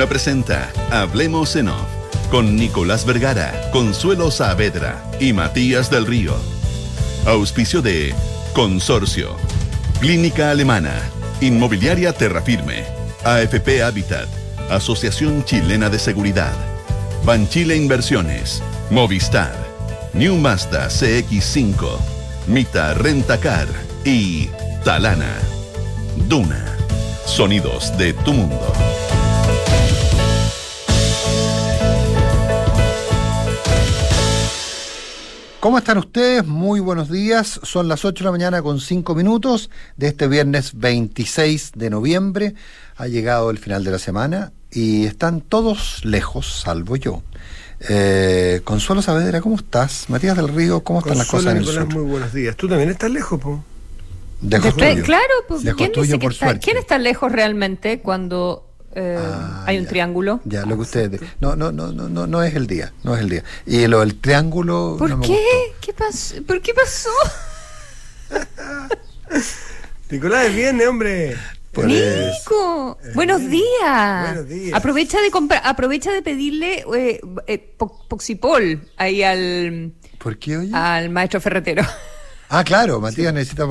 Duna presenta Hablemos en Off con Nicolás Vergara, Consuelo Saavedra y Matías del Río. Auspicio de Consorcio, Clínica Alemana, Inmobiliaria Terrafirme, AFP Habitat, Asociación Chilena de Seguridad, Banchile Inversiones, Movistar, New Mazda CX5, Mita Rentacar y Talana. Duna. Sonidos de tu mundo. ¿Cómo están ustedes? Muy buenos días. Son las 8 de la mañana con 5 minutos de este viernes 26 de noviembre. Ha llegado el final de la semana y están todos lejos, salvo yo. Eh, Consuelo Saavedra, ¿cómo estás? Matías del Río, ¿cómo están las cosas en el sur? Muy buenos días. ¿Tú también estás lejos, po? Lejos tuyo. Claro, pues, Lejos ¿quién, tuyo, dice que por está, suerte. ¿quién está lejos realmente cuando eh, Ah, hay un ya. triángulo? Ya, lo que ustedes. No, no, no, no, no, no es el día, no es el día. Y lo del triángulo. ¿Por no me qué? gustó. ¿Qué pasó? ¿Por qué pasó? Nicolás, es viernes, hombre. Nico, buenos días. Buenos días. Aprovecha de comprar, aprovecha de pedirle eh, eh, po- Poxipol ahí al, ¿Por qué, oye? al maestro ferretero. Ah, claro, Matías necesita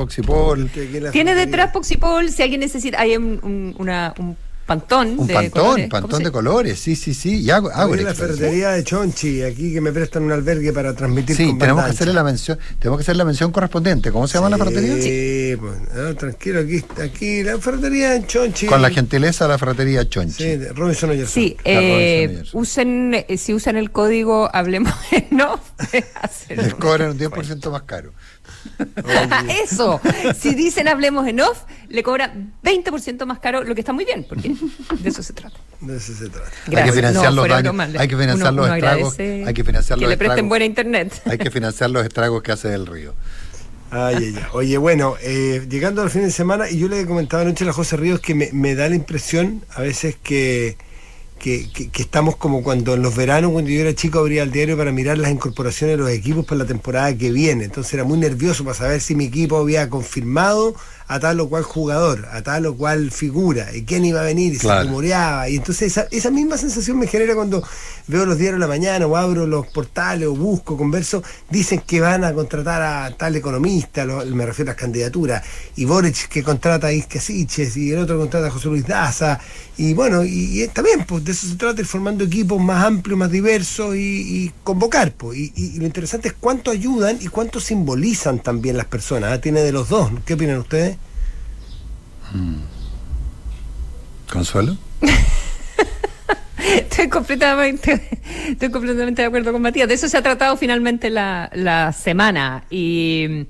la Tiene detrás Poxipol, si alguien necesita, hay un, un- una- un pantón. Un de pantón, colores. ¿Cómo pantón de colores, sí, sí, sí. Y hago, hago la ferretería de Chonchi, aquí que me prestan un albergue para transmitir Sí, con tenemos que hacerle la mención, tenemos que hacer la mención correspondiente. ¿Cómo se llama la ferretería? Sí, pues, no, tranquilo, aquí, aquí la ferretería en Chonchi. Con la gentileza de la ferretería Chonchi. Sí, de Robinson Oyerson. Sí, eh, Robinson usen, eh, si usan el código Hablemos no hacer Les un cobran un descuento. 10% más caro. Eso, si dicen hablemos en off, le cobran 20% más caro, lo que está muy bien, porque de eso se trata. De eso se trata. Hay que Gracias. financiar No, los daños, broma, hay que financiar uno- los uno estragos, agradece hay que financiar que los le presten estragos. buena internet. Hay que financiar los estragos que hace el río. Ay, ay, ay. Oye, bueno, eh, llegando al fin de semana, y yo le he comentado anoche a la José Ríos que me, me da la impresión a veces que, que, que- que estamos como cuando en los veranos, cuando yo era chico, abría el diario para mirar las incorporaciones de los equipos para la temporada que viene. Entonces era muy nervioso para saber si mi equipo había confirmado a tal o cual jugador, a tal o cual figura, y quién iba a venir, y Claro. se rumoreaba. Y entonces esa, esa misma sensación me genera cuando veo los diarios de la mañana o abro los portales o busco, converso, dicen que van a contratar a tal economista, lo- me refiero a las candidaturas, y Boric que contrata a Isque Siches, y el otro contrata a José Luis Daza, y bueno, y, y también, pues de eso se trata, ir formando equipos más amplios, más diversos y, y convocar, pues. Y, y- lo interesante es cuánto ayudan y cuánto simbolizan también las personas, ¿ah? tiene de los dos, ¿qué opinan ustedes? ¿Consuelo? Estoy completamente, estoy completamente de acuerdo con Matías. De eso se ha tratado finalmente la, la semana. Y mm,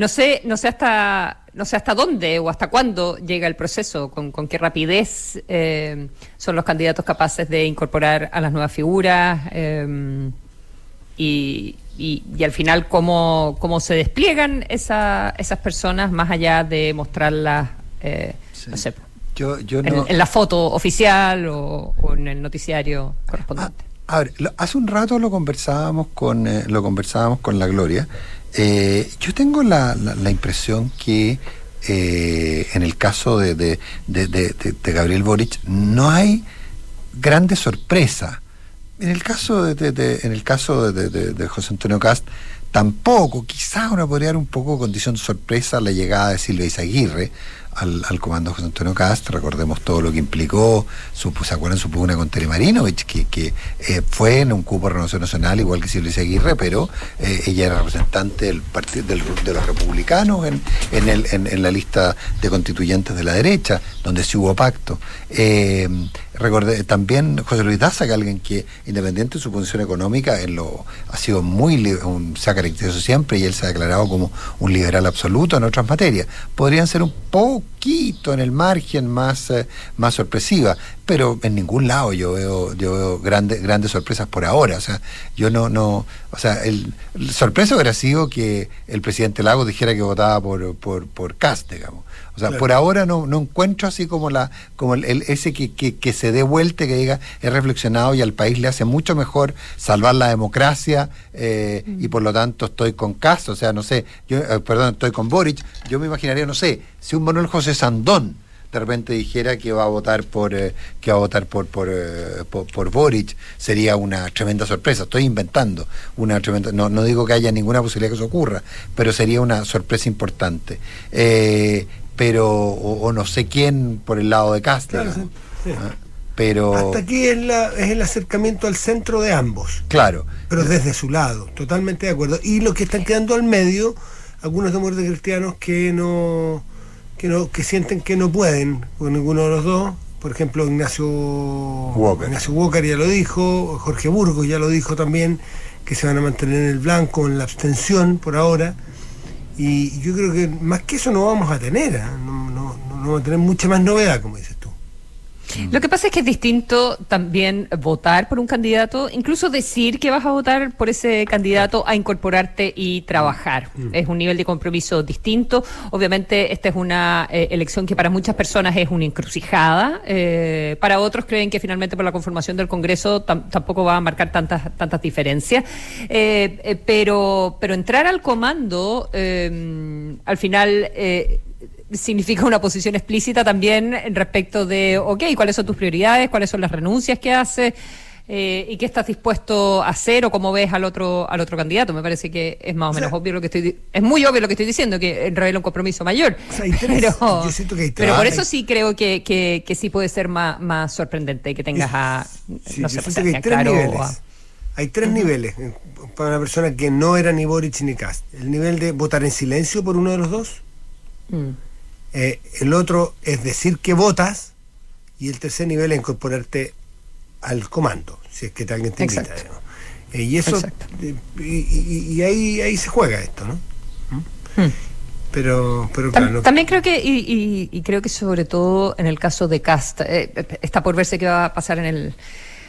no sé, no sé hasta, no sé hasta dónde o hasta cuándo llega el proceso, con, con qué rapidez eh, son los candidatos capaces de incorporar a las nuevas figuras. eh, y, y- y al final cómo, cómo se despliegan esa- esas personas más allá de mostrarlas, eh, Sí. no sé, Yo, yo en, no. en la foto oficial o, o en el noticiario Ah, correspondiente. a ver, lo- hace un rato lo conversábamos con eh, lo conversábamos con la Gloria. Eh, yo tengo la, la- la impresión que en el caso de, de- de- Gabriel Boric no hay grande sorpresa. En el caso de, en el caso de José Antonio Cast tampoco, quizás uno podría dar un poco de condición de sorpresa la llegada de Silvia Izaguirre al, al comando José Antonio Cast, recordemos todo lo que implicó, su, ¿se acuerdan su pugna con Tere Marinovich, que, que eh, fue en un cupo de renovación nacional, igual que Silvia Izaguirre, pero eh, ella era representante del partido del- de los republicanos en, en, el- en- en la lista de constituyentes de la derecha, donde sí hubo pacto. Eh, recordé también José Luis Daza, que alguien que, independiente de su posición económica, en lo, ha sido muy, un- se ha caracterizado siempre y él se ha declarado como un liberal absoluto en otras materias. Podrían ser un poquito en el margen más, eh, más sorpresiva, pero en ningún lado yo veo, yo veo grandes, grandes sorpresas por ahora. O sea, yo no, no, o sea, el, el sorpresa hubiera sido que el presidente Lagos dijera que votaba por, por, por Cast, digamos. O sea, Claro. por ahora no, no encuentro así como la como el, el- ese que, que, que se dé vuelta y que diga he reflexionado y al país le hace mucho mejor salvar la democracia eh, y por lo tanto estoy con Cast, o sea, no sé, yo, eh, perdón, estoy con Boric, yo me imaginaría, no sé, si un Manuel José Sandón de de repente dijera que va a votar por eh, que va a votar por por, eh, por por Boric sería una tremenda sorpresa. Estoy inventando una tremenda no, no digo que haya ninguna posibilidad que eso ocurra pero sería una sorpresa importante. Eh, pero o, o no sé quién por el lado de Castro Claro, sí, sí. pero Hasta aquí es, la, es el acercamiento al centro de ambos, claro pero desde su lado, totalmente de acuerdo. Y los que están quedando al medio, algunos demócratas cristianos que no, que no, que sienten que no pueden con ninguno de los dos. Por ejemplo, Ignacio Walker. Ignacio Walker ya lo dijo, Jorge Burgos ya lo dijo también, que se van a mantener en el blanco, en la abstención por ahora. Y yo creo que más que eso no vamos a tener, ¿ah? no, no- no vamos a tener mucha más novedad, como dices. Lo que pasa es que es distinto también votar por un candidato, incluso decir que vas a votar por ese candidato a incorporarte y trabajar. Es un nivel de compromiso distinto. Obviamente esta es una eh, elección que para muchas personas es una encrucijada. Eh, para otros creen que finalmente por la conformación del Congreso tam- tampoco va a marcar tantas, tantas diferencias. Eh, pero, pero entrar al comando, al final... significa una posición explícita también respecto de, ok, cuáles son tus prioridades, cuáles son las renuncias que haces eh, y qué estás dispuesto a hacer o cómo ves al otro al otro candidato. Me parece que es más o, O sea- menos obvio lo que estoy es muy obvio lo que estoy diciendo que revela un compromiso mayor. O sea, hay tres. pero, Yo siento que hay pero por eso sí creo que, que, que sí puede ser más, más sorprendente que tengas a Sí, no sé, siento que hay tres Claro, a- Hay tres niveles eh, para una persona que no era ni Boric ni Cast. El nivel de votar en silencio por uno de los dos. Mm. Eh, el otro es decir que votas. Y el tercer nivel es incorporarte al comando, si es que alguien te invita. Eh, y eso, eh, y, y- y ahí, ahí se juega esto, ¿no? Hmm. Pero, pero Tam- claro, También creo que, y, y- y creo que sobre todo en el caso de Cast, eh, está por verse qué va a pasar en el,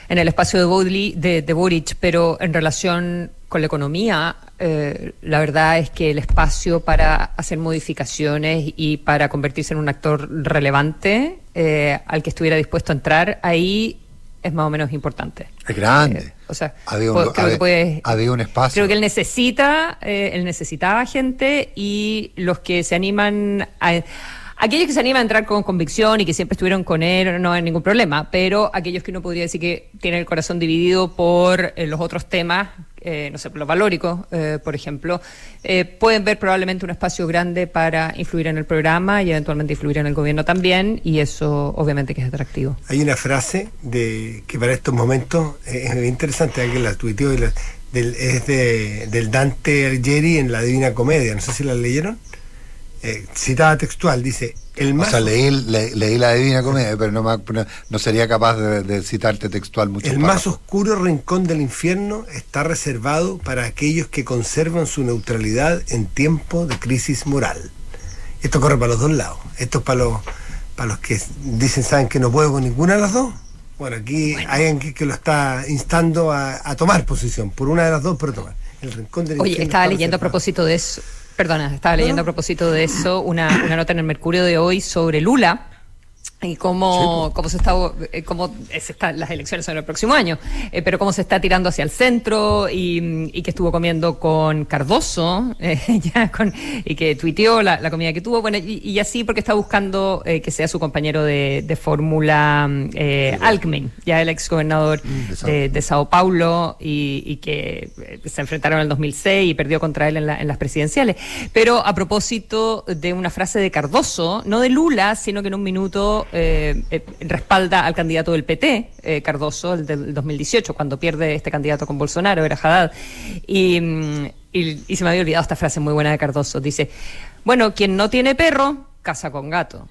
en el espacio de, Bodley, de, de Boric, pero en relación con la economía, eh, la verdad es que el espacio para hacer modificaciones y para convertirse en un actor relevante eh, al que estuviera dispuesto a entrar, ahí es más o menos importante. es grande Eh, o sea, había un, creo que había- puede- había un espacio Creo que él necesita, eh, él necesitaba gente y los que se animan a aquellos que se animan a entrar con convicción y que siempre estuvieron con él no hay ningún problema, pero aquellos que uno podría decir que tienen el corazón dividido por eh, los otros temas, eh, no sé, los valóricos, eh, por ejemplo, eh, pueden ver probablemente un espacio grande para influir en el programa y eventualmente influir en el gobierno también y eso obviamente que es atractivo. Hay una frase de que para estos momentos es interesante, alguien la tuiteó, la- es de, del Dante Alighieri en la Divina Comedia, no sé si la leyeron. Eh, citada textual, dice, el o más, sea, leí, le- leí la Divina Comedia, pero no, me- no, no sería capaz de, de citarte textual mucho. el más oscuro rincón del infierno está reservado para aquellos que conservan su neutralidad en tiempo de crisis moral. Esto corre para los dos lados. Esto es para los, para los que dicen, saben que no puedo con ninguna de las dos. Bueno, aquí hay alguien que, que lo está instando a, a tomar posición, por una de las dos, pero tomar. El rincón del Oye, infierno estaba leyendo a propósito de eso, perdona, estaba leyendo a propósito de eso una, una nota en el Mercurio de hoy sobre Lula y cómo, cómo se está, eh, cómo se está, las elecciones son el próximo año, eh, pero cómo se está tirando hacia el centro y, y que estuvo comiendo con Cardoso, eh, ya con, y que tuiteó la, la comida que tuvo, bueno, y, y así porque está buscando eh, que sea su compañero de, de fórmula eh, Alckmin, ya el ex gobernador de Sao- de, de Sao Paulo y, y que se enfrentaron en el 2006 y perdió contra él en, la- en las presidenciales. Pero a propósito de una frase de Cardoso, no de Lula, sino que en un minuto eh, eh, respalda al candidato del PT, eh, Cardoso, el del 2018, cuando pierde este candidato con Bolsonaro, era Haddad. Y, mm, y- y se me había olvidado esta frase muy buena de Cardoso. Dice, bueno, quien no tiene perro, casa con gato.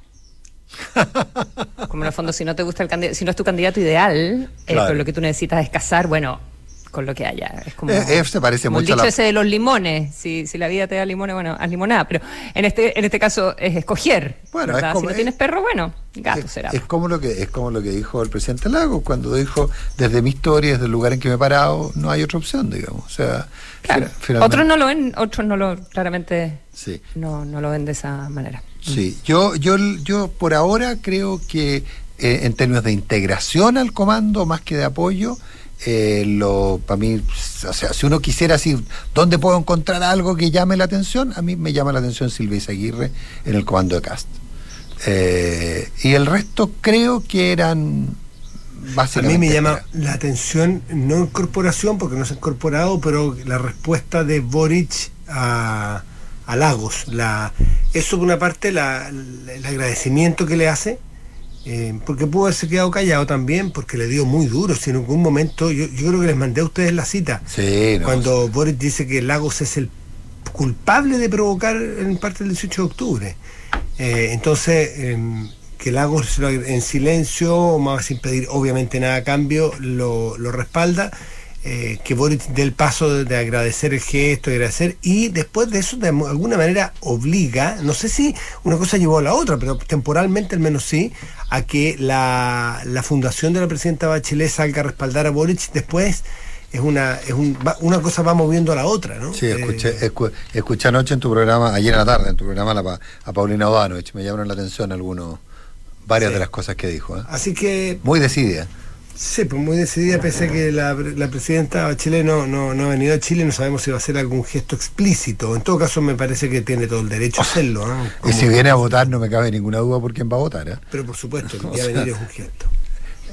Como en el fondo, si no te gusta el candidato, si no es tu candidato ideal, Claro. pero lo que tú necesitas es casar, bueno, con lo que haya. Es como, Eh, eh, se parece como el mucho a dicho la- ese de los limones. Si, si la vida te da limones, bueno, haz limonada. Pero en este, en este caso es escoger. Bueno, es como- si no es- tienes perro, bueno, gato es, será. es como lo que es como lo que dijo el presidente Lago cuando dijo desde mi historia desde el lugar en que me he parado no hay otra opción digamos o sea Claro. finalmente- Otros no lo ven, otros no lo, claramente sí no, no lo ven de esa manera. Sí, yo, yo, yo por ahora creo que eh, en términos de integración al comando más que de apoyo, eh, lo para mí, o sea, si uno quisiera decir dónde puedo encontrar algo que llame la atención, a mí me llama la atención Silvia Aguirre en el comando de Cast. Eh, y el resto creo que eran a mí me llama la atención, no incorporación, porque no se ha incorporado, pero la respuesta de Boric a, Lagos. La, eso por una parte, la, el agradecimiento que le hace, eh, porque pudo haberse quedado callado también, porque le dio muy duro. Si en algún momento, yo, creo que les mandé a ustedes la cita, cuando Boric dice que Lagos es el culpable de provocar en parte del 18 de octubre. Eh, entonces, em, que Lagos en silencio, más sin pedir obviamente nada a cambio, lo, respalda. Eh, que Boric dé el paso de, agradecer el gesto, de agradecer, y después de eso de alguna manera obliga, no sé si una cosa llevó a la otra, pero temporalmente al menos sí, a que la, fundación de la presidenta Bachelet salga a respaldar a Boric después es una es una cosa va moviendo a la otra, ¿no? Sí, escuché, eh, escuché anoche en tu programa, ayer en la tarde, en tu programa a, a Paulina Odano, me llamaron la atención algunos varias de las cosas que dijo. ¿eh? Así que... Muy decidida. Sí, pues muy decidida, pese a que la, presidenta Chile no, no, ha venido a Chile, no sabemos si va a hacer algún gesto explícito. En todo caso, me parece que tiene todo el derecho a hacerlo. ¿eh? Y si viene a votar, no me cabe ninguna duda por quién va a votar. ¿eh? Pero por supuesto, que a venir es un gesto.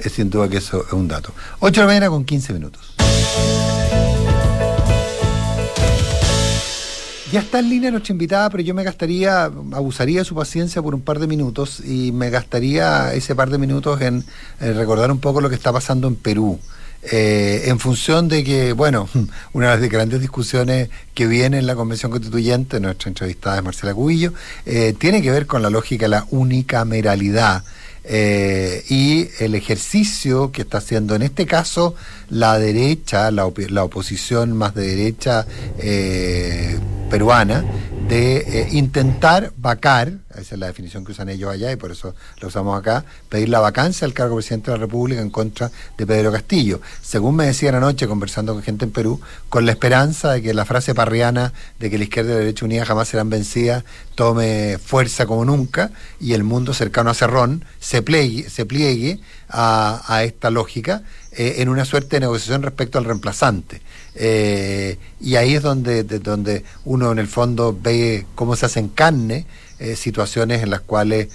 Es sin duda que eso es un dato. 8 de la mañana con 15 minutos. Ya está en línea nuestra invitada, pero yo me gastaría, abusaría de su paciencia por un par de minutos y me gastaría ese par de minutos en, recordar un poco lo que está pasando en Perú. Eh, en función de que, bueno, una de las grandes discusiones que viene en la Convención Constituyente, nuestra entrevistada es Marcela Cubillo, eh, tiene que ver con la lógica de la unicameralidad. Eh, y el ejercicio que está haciendo en este caso la derecha, la, la oposición más de derecha eh, peruana, de eh, intentar vacar, esa es la definición que usan ellos allá y por eso lo usamos acá, pedir la vacancia al cargo presidente de la República en contra de Pedro Castillo. Según me decían anoche conversando con gente en Perú, con la esperanza de que la frase parriana de que la izquierda y la derecha unida jamás serán vencidas tome fuerza como nunca y el mundo cercano a Cerrón se pliegue, se pliegue a, esta lógica eh, en una suerte de negociación respecto al reemplazante. Eh, y ahí es donde, donde uno en el fondo ve cómo se hacen carne eh, situaciones en las cuales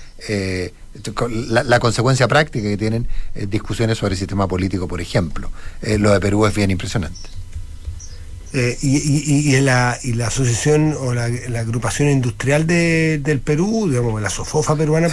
la, consecuencia práctica que tienen discusiones sobre el sistema político, por ejemplo. lo de Perú es bien impresionante. Eh, y, y, la, y la asociación o la, agrupación industrial de, del Perú, digamos, la SOFOFA peruana,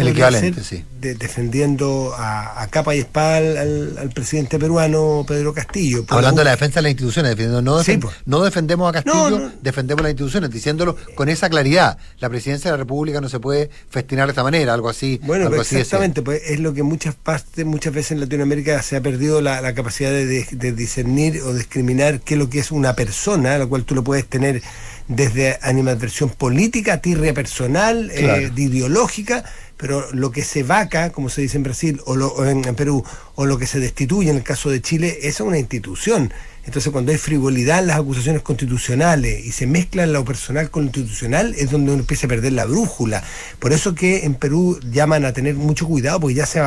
defendiendo a, capa y espada al, presidente peruano Pedro Castillo. Hablando de la defensa de las instituciones, defendiendo, no, pues. no defendemos a Castillo, defendemos las instituciones, diciéndolo con esa claridad. La presidencia de la República no se puede festinar de esta manera, algo así. Bueno, pues exactamente, pues es lo que muchas partes, muchas veces en Latinoamérica se ha perdido la, capacidad de, de discernir o discriminar qué es lo que es una persona la cual tú lo puedes tener desde animadversión política, tirria personal, eh, ideológica, pero lo que se vaca, como se dice en Brasil o, en, Perú, o lo que se destituye en el caso de Chile, es una institución. Entonces, cuando hay frivolidad en las acusaciones constitucionales y se mezcla lo personal con lo institucional, es donde uno empieza a perder la brújula. Por eso que en Perú llaman a tener mucho cuidado, porque ya se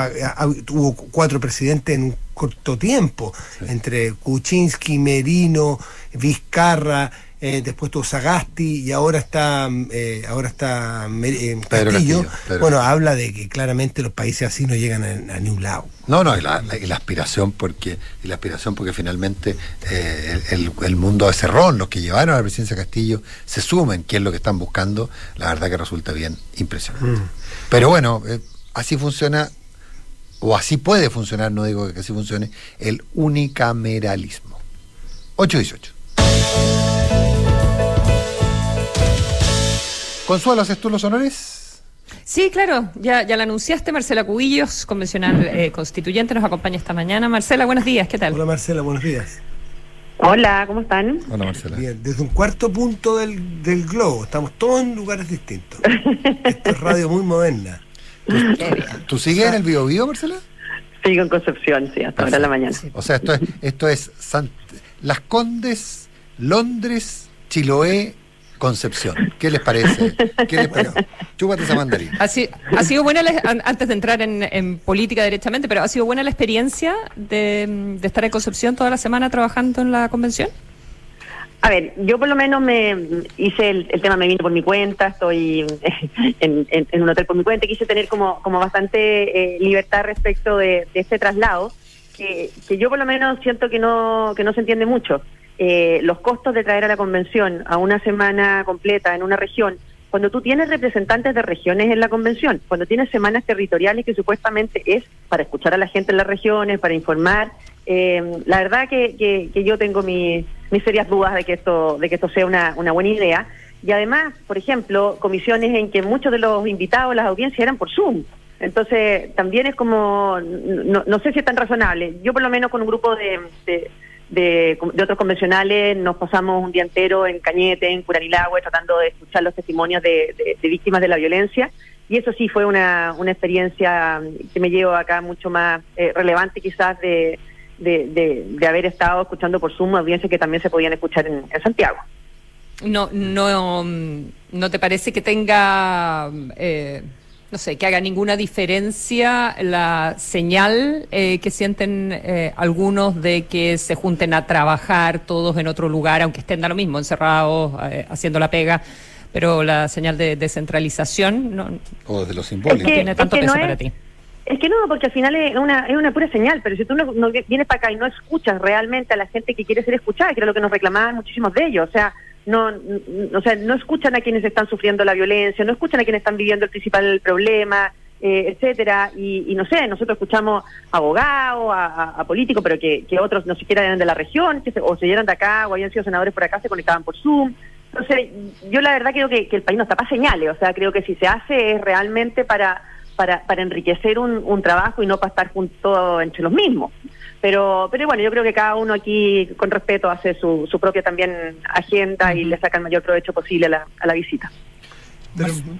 hubo cuatro presidentes en un corto tiempo, entre Kuczynski, Merino, Vizcarra, eh, después tuvo Sagasti y ahora está eh, ahora está eh, Castillo. Bueno, habla de que claramente los países así no llegan a, ningún lado. No, no, y la, aspiración porque y la aspiración porque finalmente el, mundo de Cerrón, los que llevaron a la presidencia de Castillo, se sumen, que es lo que están buscando, la verdad que resulta bien impresionante. Mm. Pero bueno, así funciona o así puede funcionar, no digo que así funcione, el unicameralismo. 818. Consuelo, ¿haces tú los honores? Sí, claro, ya, ya la anunciaste, Marcela Cubillos, convencional eh, constituyente, nos acompaña esta mañana. Marcela, buenos días, ¿qué tal? Hola Marcela, buenos días. Hola, ¿cómo están? Hola Marcela. Bien, desde un cuarto punto del, del globo, estamos todos en lugares distintos. Esto es radio muy moderna. ¿Tú, sigues en el Bio, Bio Marcela? Sigo en Concepción, sí, hasta ahora de la mañana. O sea, esto es, esto es Las Condes, Londres, Chiloé, Concepción. ¿Qué les parece? ¿Qué les parece? Chúpate esa mandarina. Ha, sido buena, antes de entrar en, política directamente, pero ¿ha sido buena la experiencia de, estar en Concepción toda la semana trabajando en la convención? A ver, yo por lo menos me hice el, tema, me vine por mi cuenta, estoy en, un hotel por mi cuenta, quise tener como, como bastante eh, libertad respecto de, este traslado, que, yo por lo menos siento que no, que no se entiende mucho. Eh, los costos de traer a la convención a una semana completa en una región, cuando tú tienes representantes de regiones en la convención, cuando tienes semanas territoriales que supuestamente es para escuchar a la gente en las regiones, para informar, eh, la verdad que, yo tengo mis serias dudas de que esto, de que esto sea una, una buena idea. Y además, por ejemplo, comisiones en que muchos de los invitados, las audiencias eran por Zoom. Entonces, también es como, no, no sé si es tan razonable. Yo por lo menos con un grupo de, de, otros convencionales nos pasamos un día entero en Cañete, en Curanilagüe, tratando de escuchar los testimonios de, víctimas de la violencia. Y eso sí fue una, una experiencia que me llevo acá mucho más eh, relevante quizás de, de, haber estado escuchando por Zoom audiencias que también se podían escuchar en, Santiago. No, no, ¿No te parece que tenga... Eh, no sé, que haga ninguna diferencia la señal eh, que sienten eh, algunos de que se junten a trabajar todos en otro lugar, aunque estén da lo mismo, encerrados, eh, haciendo la pega, pero la señal de descentralización no, o de los simbólicos no tiene tanto peso para ti. Es que no, porque al final es una, es una pura señal, pero si tú no, no vienes para acá y no escuchas realmente a la gente que quiere ser escuchada, que era lo que nos reclamaban muchísimos de ellos, o sea, no, o sea, no escuchan a quienes están sufriendo la violencia, no escuchan a quienes están viviendo el principal problema, eh, etcétera, y, no sé, nosotros escuchamos abogados, a, políticos, pero que, otros no siquiera eran de la región, que o se llegan de acá, o habían sido senadores por acá, se conectaban por Zoom. Entonces, yo la verdad creo que, el país no está para señales, o sea, creo que si se hace es realmente para, para, para enriquecer un, un trabajo y no para estar juntos entre los mismos. Pero, pero bueno, yo creo que cada uno aquí, con respeto, hace su, su propia también agenda y le saca el mayor provecho posible a la, a la visita.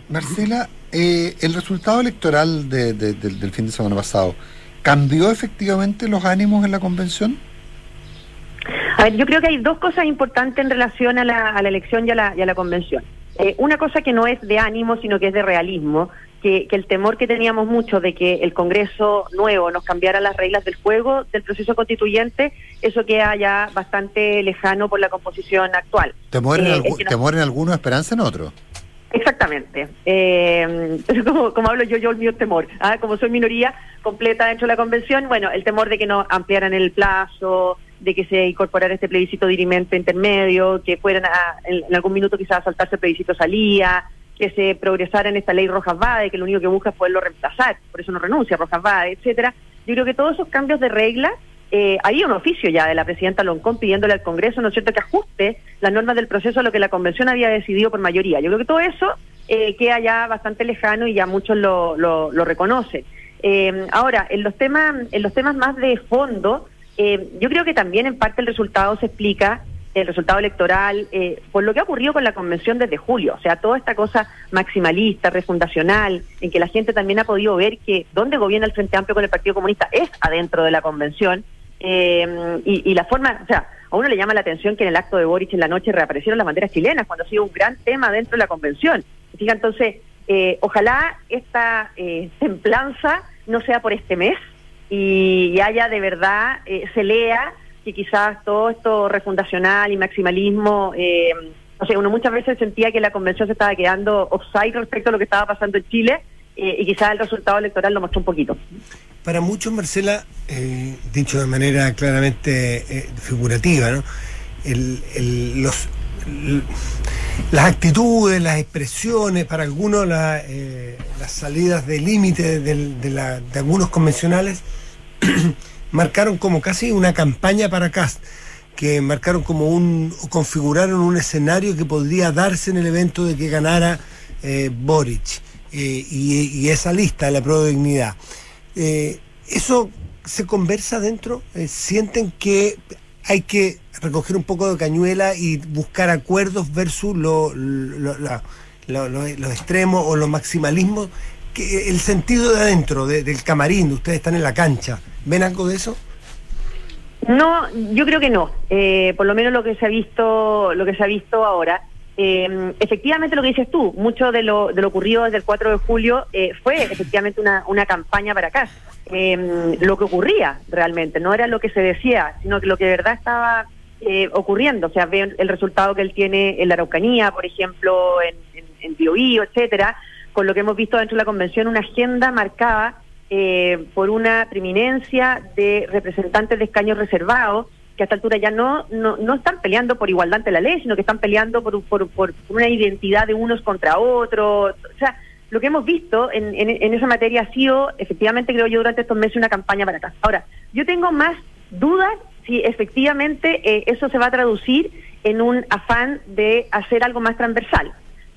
Marcela, eh, el resultado electoral de, del fin de semana pasado, ¿cambió efectivamente los ánimos en la convención? A ver, yo creo que hay dos cosas importantes en relación a la, a la elección y a la, y a la convención. Eh, una cosa que no es de ánimo, sino que es de realismo, que, el temor que teníamos mucho de que el Congreso nuevo nos cambiara las reglas del juego del proceso constituyente, eso queda ya bastante lejano por la composición actual. ¿Temor en, eh, alguno, esperanza en otro? Exactamente. Eh, como, como hablo yo, yo el mío temor. ¿ah? Como soy minoría completa dentro de la convención, bueno, el temor de que no ampliaran el plazo, de que se incorporara este plebiscito dirimente intermedio, que fueran a, en, algún minuto quizás a saltarse el plebiscito salía, que se progresara en esta ley Rojas Bade, que lo único que busca es poderlo reemplazar, por eso no renuncia Rojas Bade, etcétera. Yo creo que todos esos cambios de reglas, eh, hay un oficio ya de la presidenta Loncón pidiéndole al Congreso, ¿no es cierto?, que ajuste las normas del proceso a lo que la Convención había decidido por mayoría. Yo creo que todo eso eh, queda ya bastante lejano y ya muchos lo, lo, reconocen. Eh, ahora, en los temas, en los temas más de fondo, eh, yo creo que también en parte el resultado se explica el resultado electoral, eh, por lo que ha ocurrido con la convención desde julio. O sea, toda esta cosa maximalista, refundacional, en que la gente también ha podido ver que donde gobierna el Frente Amplio con el Partido Comunista es adentro de la convención. Eh, y, la forma, o sea, a uno le llama la atención que en el acto de Boric en la noche reaparecieron las banderas chilenas, cuando ha sido un gran tema dentro de la convención. Fíjate, entonces, eh, ojalá esta templanza no sea por este mes y, haya de verdad, se lea que quizás todo esto refundacional y maximalismo, eh, o sea, uno muchas veces sentía que la convención se estaba quedando offside respecto a lo que estaba pasando en Chile eh, y quizás el resultado electoral lo mostró un poquito. Para muchos, Marcela, eh, dicho de manera claramente figurativa, ¿no? los, las actitudes, las expresiones, para algunos las salidas de límite de, de algunos convencionales marcaron como casi una campaña para Cast, que marcaron como un, configuraron un escenario que podría darse en el evento de que ganara eh, Boric eh, y, esa lista, la prueba de dignidad. Eh, ¿Eso se conversa dentro? ¿Sienten que hay que recoger un poco de cañuela y buscar acuerdos versus lo, los extremos o los maximalismos? Que, el sentido de adentro, del camarín, ustedes están en la cancha. ¿Ven algo de eso? No, yo creo que no. Eh, por lo menos lo que se ha visto, lo que se ha visto ahora. Eh, efectivamente, lo que dices tú, mucho de lo, de lo ocurrido desde el 4 de julio eh, fue efectivamente una, una campaña para acá. lo que ocurría realmente, no era lo que se decía, sino que lo que de verdad estaba eh, ocurriendo. O sea, ven el resultado que él tiene en la Araucanía, por ejemplo, en, en, en Biobío, etcétera, con lo que hemos visto dentro de la convención, una agenda marcada eh, por una preeminencia de representantes de escaños reservados que a esta altura ya no, no, no están peleando por igualdad ante la ley, sino que están peleando por, por, por una identidad de unos contra otros. O sea, lo que hemos visto en, en, esa materia ha sido, efectivamente, creo yo, durante estos meses una campaña para acá. Ahora, yo tengo más dudas si efectivamente eh, eso se va a traducir en un afán de hacer algo más transversal.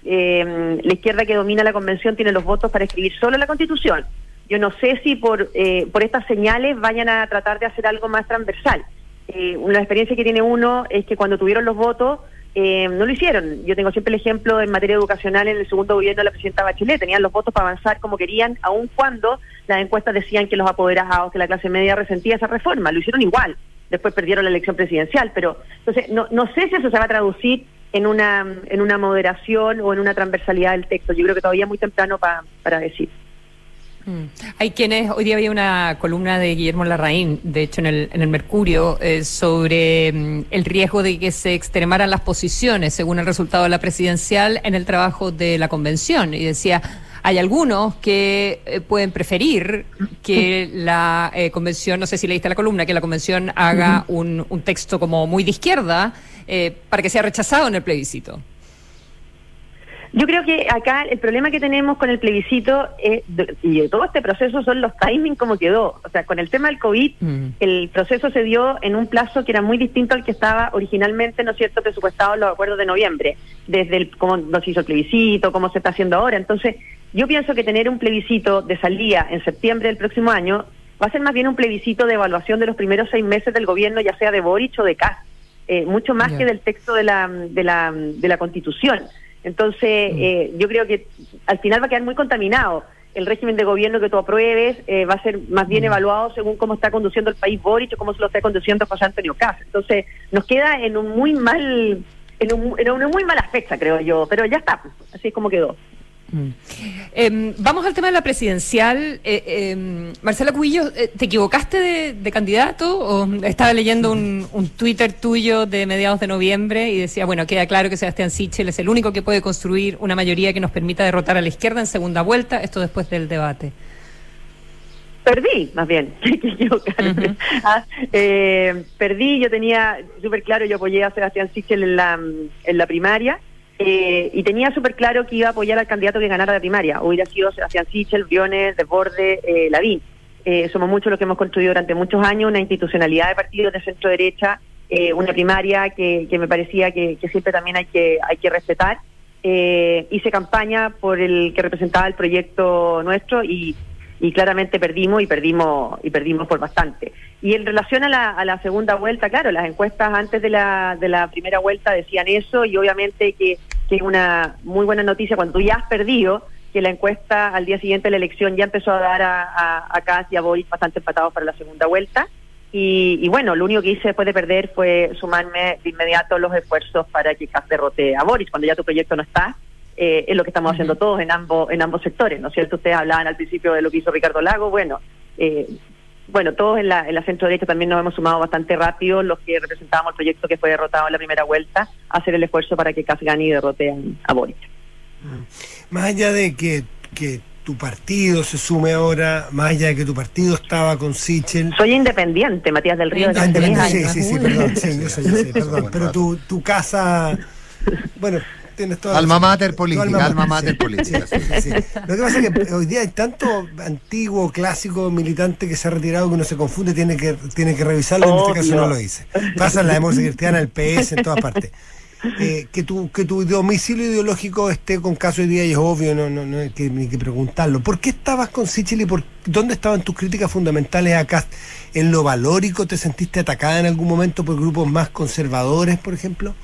Eh, la izquierda que domina la convención tiene los votos para escribir solo la constitución. Yo no sé si por, eh, por estas señales vayan a tratar de hacer algo más transversal. Eh, una experiencia que tiene uno es que cuando tuvieron los votos eh, no lo hicieron. Yo tengo siempre el ejemplo en materia educacional en el segundo gobierno de la presidenta Bachelet. Tenían los votos para avanzar como querían, aun cuando las encuestas decían que los apoderados, que la clase media resentía esa reforma. Lo hicieron igual. Después perdieron la elección presidencial. Pero entonces no, no sé si eso se va a traducir en una, en una moderación o en una transversalidad del texto. Yo creo que todavía es muy temprano pa, para decir. Mm. Hay quienes, hoy día había una columna de Guillermo Larraín, de hecho en el, en el Mercurio, eh, sobre mm, el riesgo de que se extremaran las posiciones según el resultado de la presidencial en el trabajo de la convención. Y decía, hay algunos que eh, pueden preferir que la eh, convención, no sé si leíste la columna, que la convención haga un, un texto como muy de izquierda eh, para que sea rechazado en el plebiscito. Yo creo que acá el problema que tenemos con el plebiscito es, y de todo este proceso son los timings como quedó. O sea, con el tema del COVID, mm. el proceso se dio en un plazo que era muy distinto al que estaba originalmente, ¿no es cierto?, presupuestado en los acuerdos de noviembre, desde el, cómo nos hizo el plebiscito, cómo se está haciendo ahora. Entonces, yo pienso que tener un plebiscito de salida en septiembre del próximo año va a ser más bien un plebiscito de evaluación de los primeros seis meses del gobierno, ya sea de Boric o de Kass, eh, mucho más yeah. que del texto de la, de la, de la Constitución. Entonces, mm. eh, yo creo que al final va a quedar muy contaminado. El régimen de gobierno que tú apruebes eh, va a ser más bien mm. evaluado según cómo está conduciendo el país Boric o cómo se lo está conduciendo José Antonio Caz. Entonces, nos queda en un muy mal, en, un, en una muy mala fecha, creo yo, pero ya está, así es como quedó. Eh, vamos al tema de la presidencial. Eh, eh, Marcela Cubillo, eh, ¿te equivocaste de, de, candidato? ¿O estaba leyendo un, un, Twitter tuyo de mediados de noviembre y decía, bueno, queda claro que Sebastián Sichel es el único que puede construir una mayoría que nos permita derrotar a la izquierda en segunda vuelta, esto después del debate? Perdí, más bien, que equivocarme. Uh -huh. ah, eh, perdí, yo tenía súper claro, yo apoyé a Sebastián Sichel en la, en la primaria. Eh, y tenía súper claro que iba a apoyar al candidato que ganara la primaria. Hubiera sido Sebastián Sichel, Briones, Desborde, eh, Lavín. Eh, somos muchos los que hemos construido durante muchos años una institucionalidad de partidos de centro derecha, eh, una primaria que, que me parecía que, que, siempre también hay que, hay que respetar. Eh, hice campaña por el que representaba el proyecto nuestro y, y claramente perdimos y perdimos y perdimos por bastante. Y en relación a la, a la segunda vuelta, claro, las encuestas antes de la, de la primera vuelta decían eso y obviamente que, que es una muy buena noticia cuando tú ya has perdido, que la encuesta al día siguiente de la elección ya empezó a dar a, a, a Kass y a Boris bastante empatados para la segunda vuelta. Y, y, bueno, lo único que hice después de perder fue sumarme de inmediato los esfuerzos para que Kass derrote a Boris. Cuando ya tu proyecto no está, eh, es lo que estamos haciendo todos en ambos en ambos sectores, ¿no es cierto? Ustedes hablaban al principio de lo que hizo Ricardo Lago, bueno, eh, bueno, todos en la, en la centro derecha también nos hemos sumado bastante rápido, los que representábamos el proyecto que fue derrotado en la primera vuelta, a hacer el esfuerzo para que y derrote a Boric. Más allá de que, que tu partido se sume ahora, más allá de que tu partido estaba con Sichel. Soy independiente, Matías del Río. Ah, independiente, sí, sí, sí, perdón, sí, yo soy, sí, perdón, pero tu, tu casa, bueno, tienes toda alma mater política, alma, alma mater política. Sí, sí, Lo que pasa es que hoy día hay tanto antiguo, clásico, militante que se ha retirado que uno se confunde, tiene que, tiene que revisarlo, oh, en este caso Dios. no lo hice. Pasa en la democracia cristiana, el PS, en todas partes. Eh, que tu que tu domicilio ideológico esté con caso hoy día y es obvio, no, no, no hay que, ni que preguntarlo. ¿Por qué estabas con Sichel y por dónde estaban tus críticas fundamentales acá? ¿En lo valórico te sentiste atacada en algún momento por grupos más conservadores, por ejemplo?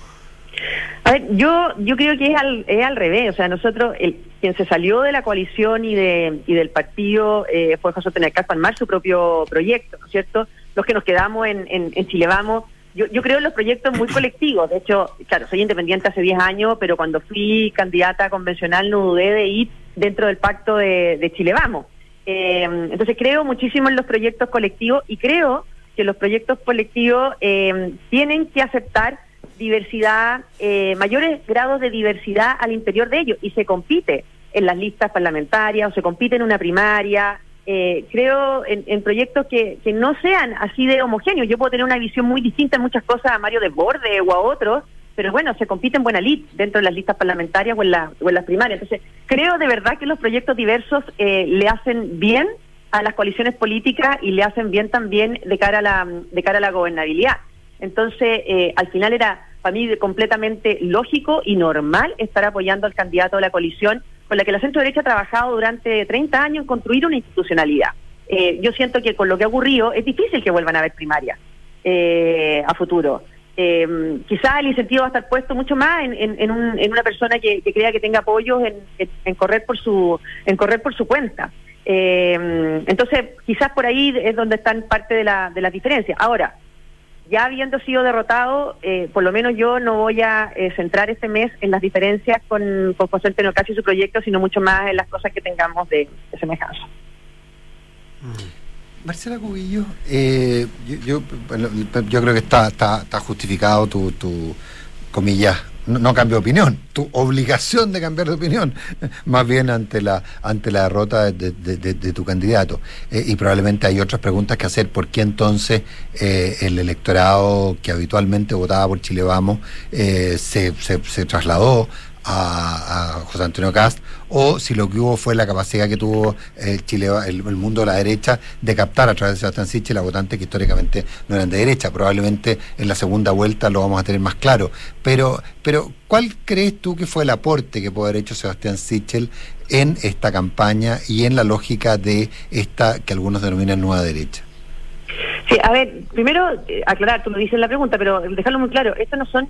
A ver, yo yo creo que es al, es al revés, o sea, nosotros, el, quien se salió de la coalición y de y del partido eh, fue José Tenecas armar su propio proyecto, ¿no es cierto? Los que nos quedamos en, en, en Chile Vamos yo, yo creo en los proyectos muy colectivos. De hecho, claro, soy independiente hace 10 años, pero cuando fui candidata convencional no dudé de ir dentro del pacto de, de Chile Vamos. Eh, entonces creo muchísimo en los proyectos colectivos y creo que los proyectos colectivos eh, tienen que aceptar diversidad, eh, mayores grados de diversidad al interior de ellos y se compite en las listas parlamentarias o se compite en una primaria. Eh, creo en, proyectos que, que, no sean así de homogéneos. Yo puedo tener una visión muy distinta en muchas cosas a Mario Desborde o a otros, pero bueno, se compite en buena lid dentro de las listas parlamentarias o en, la, o en las primarias. Entonces, creo de verdad que los proyectos diversos eh, le hacen bien a las coaliciones políticas y le hacen bien también de cara a la, de cara a la gobernabilidad. Entonces, eh, al final era para mí completamente lógico y normal estar apoyando al candidato de la coalición con la que la centro derecha ha trabajado durante 30 años en construir una institucionalidad. Eh, yo siento que con lo que ha ocurrido es difícil que vuelvan a haber primarias eh, a futuro. Eh, quizás el incentivo va a estar puesto mucho más en, en, una persona que, crea que tenga apoyos en, correr por su en correr por su cuenta. entonces, quizás por ahí es donde están parte de la, de las diferencias. Ahora, ya habiendo sido derrotado, eh, por lo menos yo no voy a eh, centrar este mes en las diferencias con, con José Antonio Casi y su proyecto, sino mucho más en las cosas que tengamos de, semejanza. Mm. Marcela Cubillo, eh, yo, yo, creo que está justificado tu, tu comillas no, cambio de opinión, tu obligación de cambiar de opinión, más bien ante la ante la derrota de, tu candidato. Eh, y probablemente hay otras preguntas que hacer. ¿Por qué entonces eh, el electorado que habitualmente votaba por Chile Vamos eh, se, se trasladó a, José Antonio Cast o si lo que hubo fue la capacidad que tuvo el Chile, el, mundo de la derecha de captar a través de Sebastián Sichel a votantes que históricamente no eran de derecha. Probablemente en la segunda vuelta lo vamos a tener más claro. Pero, pero ¿cuál crees tú que fue el aporte que puede haber hecho Sebastián Sichel en esta campaña y en la lógica de esta que algunos denominan nueva derecha? Sí, a ver, primero eh, aclarar, tú lo dices la pregunta, pero dejarlo muy claro, estos no son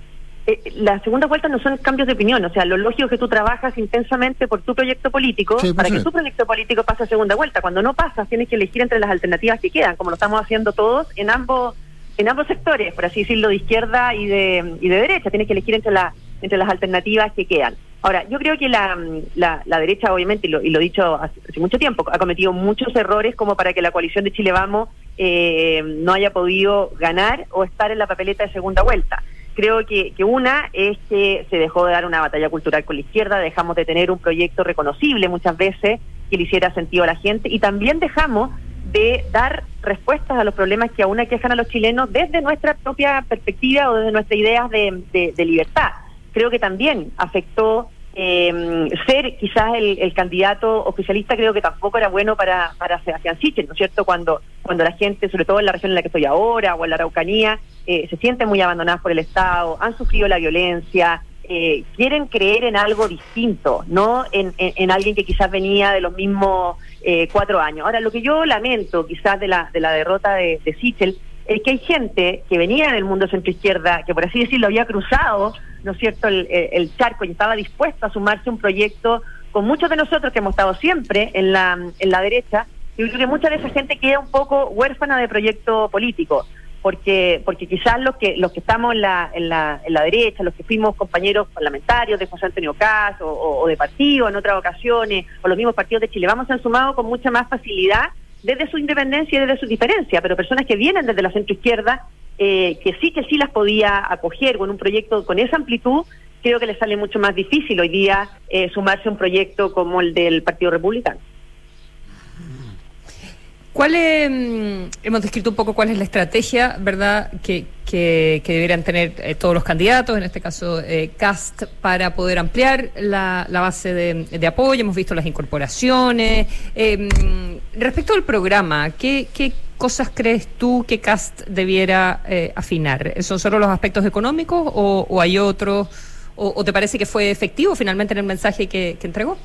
eh, las segundas vueltas no son cambios de opinión, o sea, lo lógico es que tú trabajas intensamente por tu proyecto político para que tu proyecto político pase a segunda vuelta. Cuando no pasa, tienes que elegir entre las alternativas que quedan, como lo estamos haciendo todos en ambos en ambos sectores, por así decirlo, de izquierda y de, y de derecha. Tienes que elegir entre, la, entre las alternativas que quedan. Ahora, yo creo que la, la, derecha, obviamente, y lo, y lo he dicho hace, mucho tiempo, ha cometido muchos errores como para que la coalición de Chile Vamos eh, no haya podido ganar o estar en la papeleta de segunda vuelta creo que, que, una es que se dejó de dar una batalla cultural con la izquierda, dejamos de tener un proyecto reconocible muchas veces que le hiciera sentido a la gente y también dejamos de dar respuestas a los problemas que aún aquejan a los chilenos desde nuestra propia perspectiva o desde nuestras ideas de, de libertad. Creo que también afectó eh, ser quizás el, candidato oficialista creo que tampoco era bueno para, para Sebastián Sichel, ¿no es cierto? Cuando, cuando la gente, sobre todo en la región en la que estoy ahora o en la Araucanía, eh, se sienten muy abandonadas por el Estado, han sufrido la violencia, eh, quieren creer en algo distinto, no en, en, alguien que quizás venía de los mismos eh, cuatro años. Ahora, lo que yo lamento quizás de la, de la derrota de, de Sichel es que hay gente que venía del mundo centroizquierda, que por así decirlo había cruzado ¿no es cierto?, el, charco y estaba dispuesto a sumarse a un proyecto con muchos de nosotros que hemos estado siempre en la, en la derecha, y creo que mucha de esa gente queda un poco huérfana de proyecto político, porque porque quizás los que los que estamos en la, en la, en la derecha, los que fuimos compañeros parlamentarios de José Antonio Cas o, de partido en otras ocasiones, o los mismos partidos de Chile, vamos se han sumado con mucha más facilidad desde su independencia y desde su diferencia, pero personas que vienen desde la centroizquierda eh, que sí que sí las podía acoger con un proyecto con esa amplitud, creo que le sale mucho más difícil hoy día eh, sumarse a un proyecto como el del Partido Republicano. ¿Cuál mm, hemos descrito un poco cuál es la estrategia, verdad, que, que, deberían tener eh, todos los candidatos, en este caso CAST, para poder ampliar la, base de, apoyo? Hemos visto las incorporaciones. Mm, respecto al programa, ¿qué, qué cosas crees tú que CAST debiera eh, afinar? ¿Son solo los aspectos económicos o, hay otros? O, te parece que fue efectivo finalmente en el mensaje que, entregó?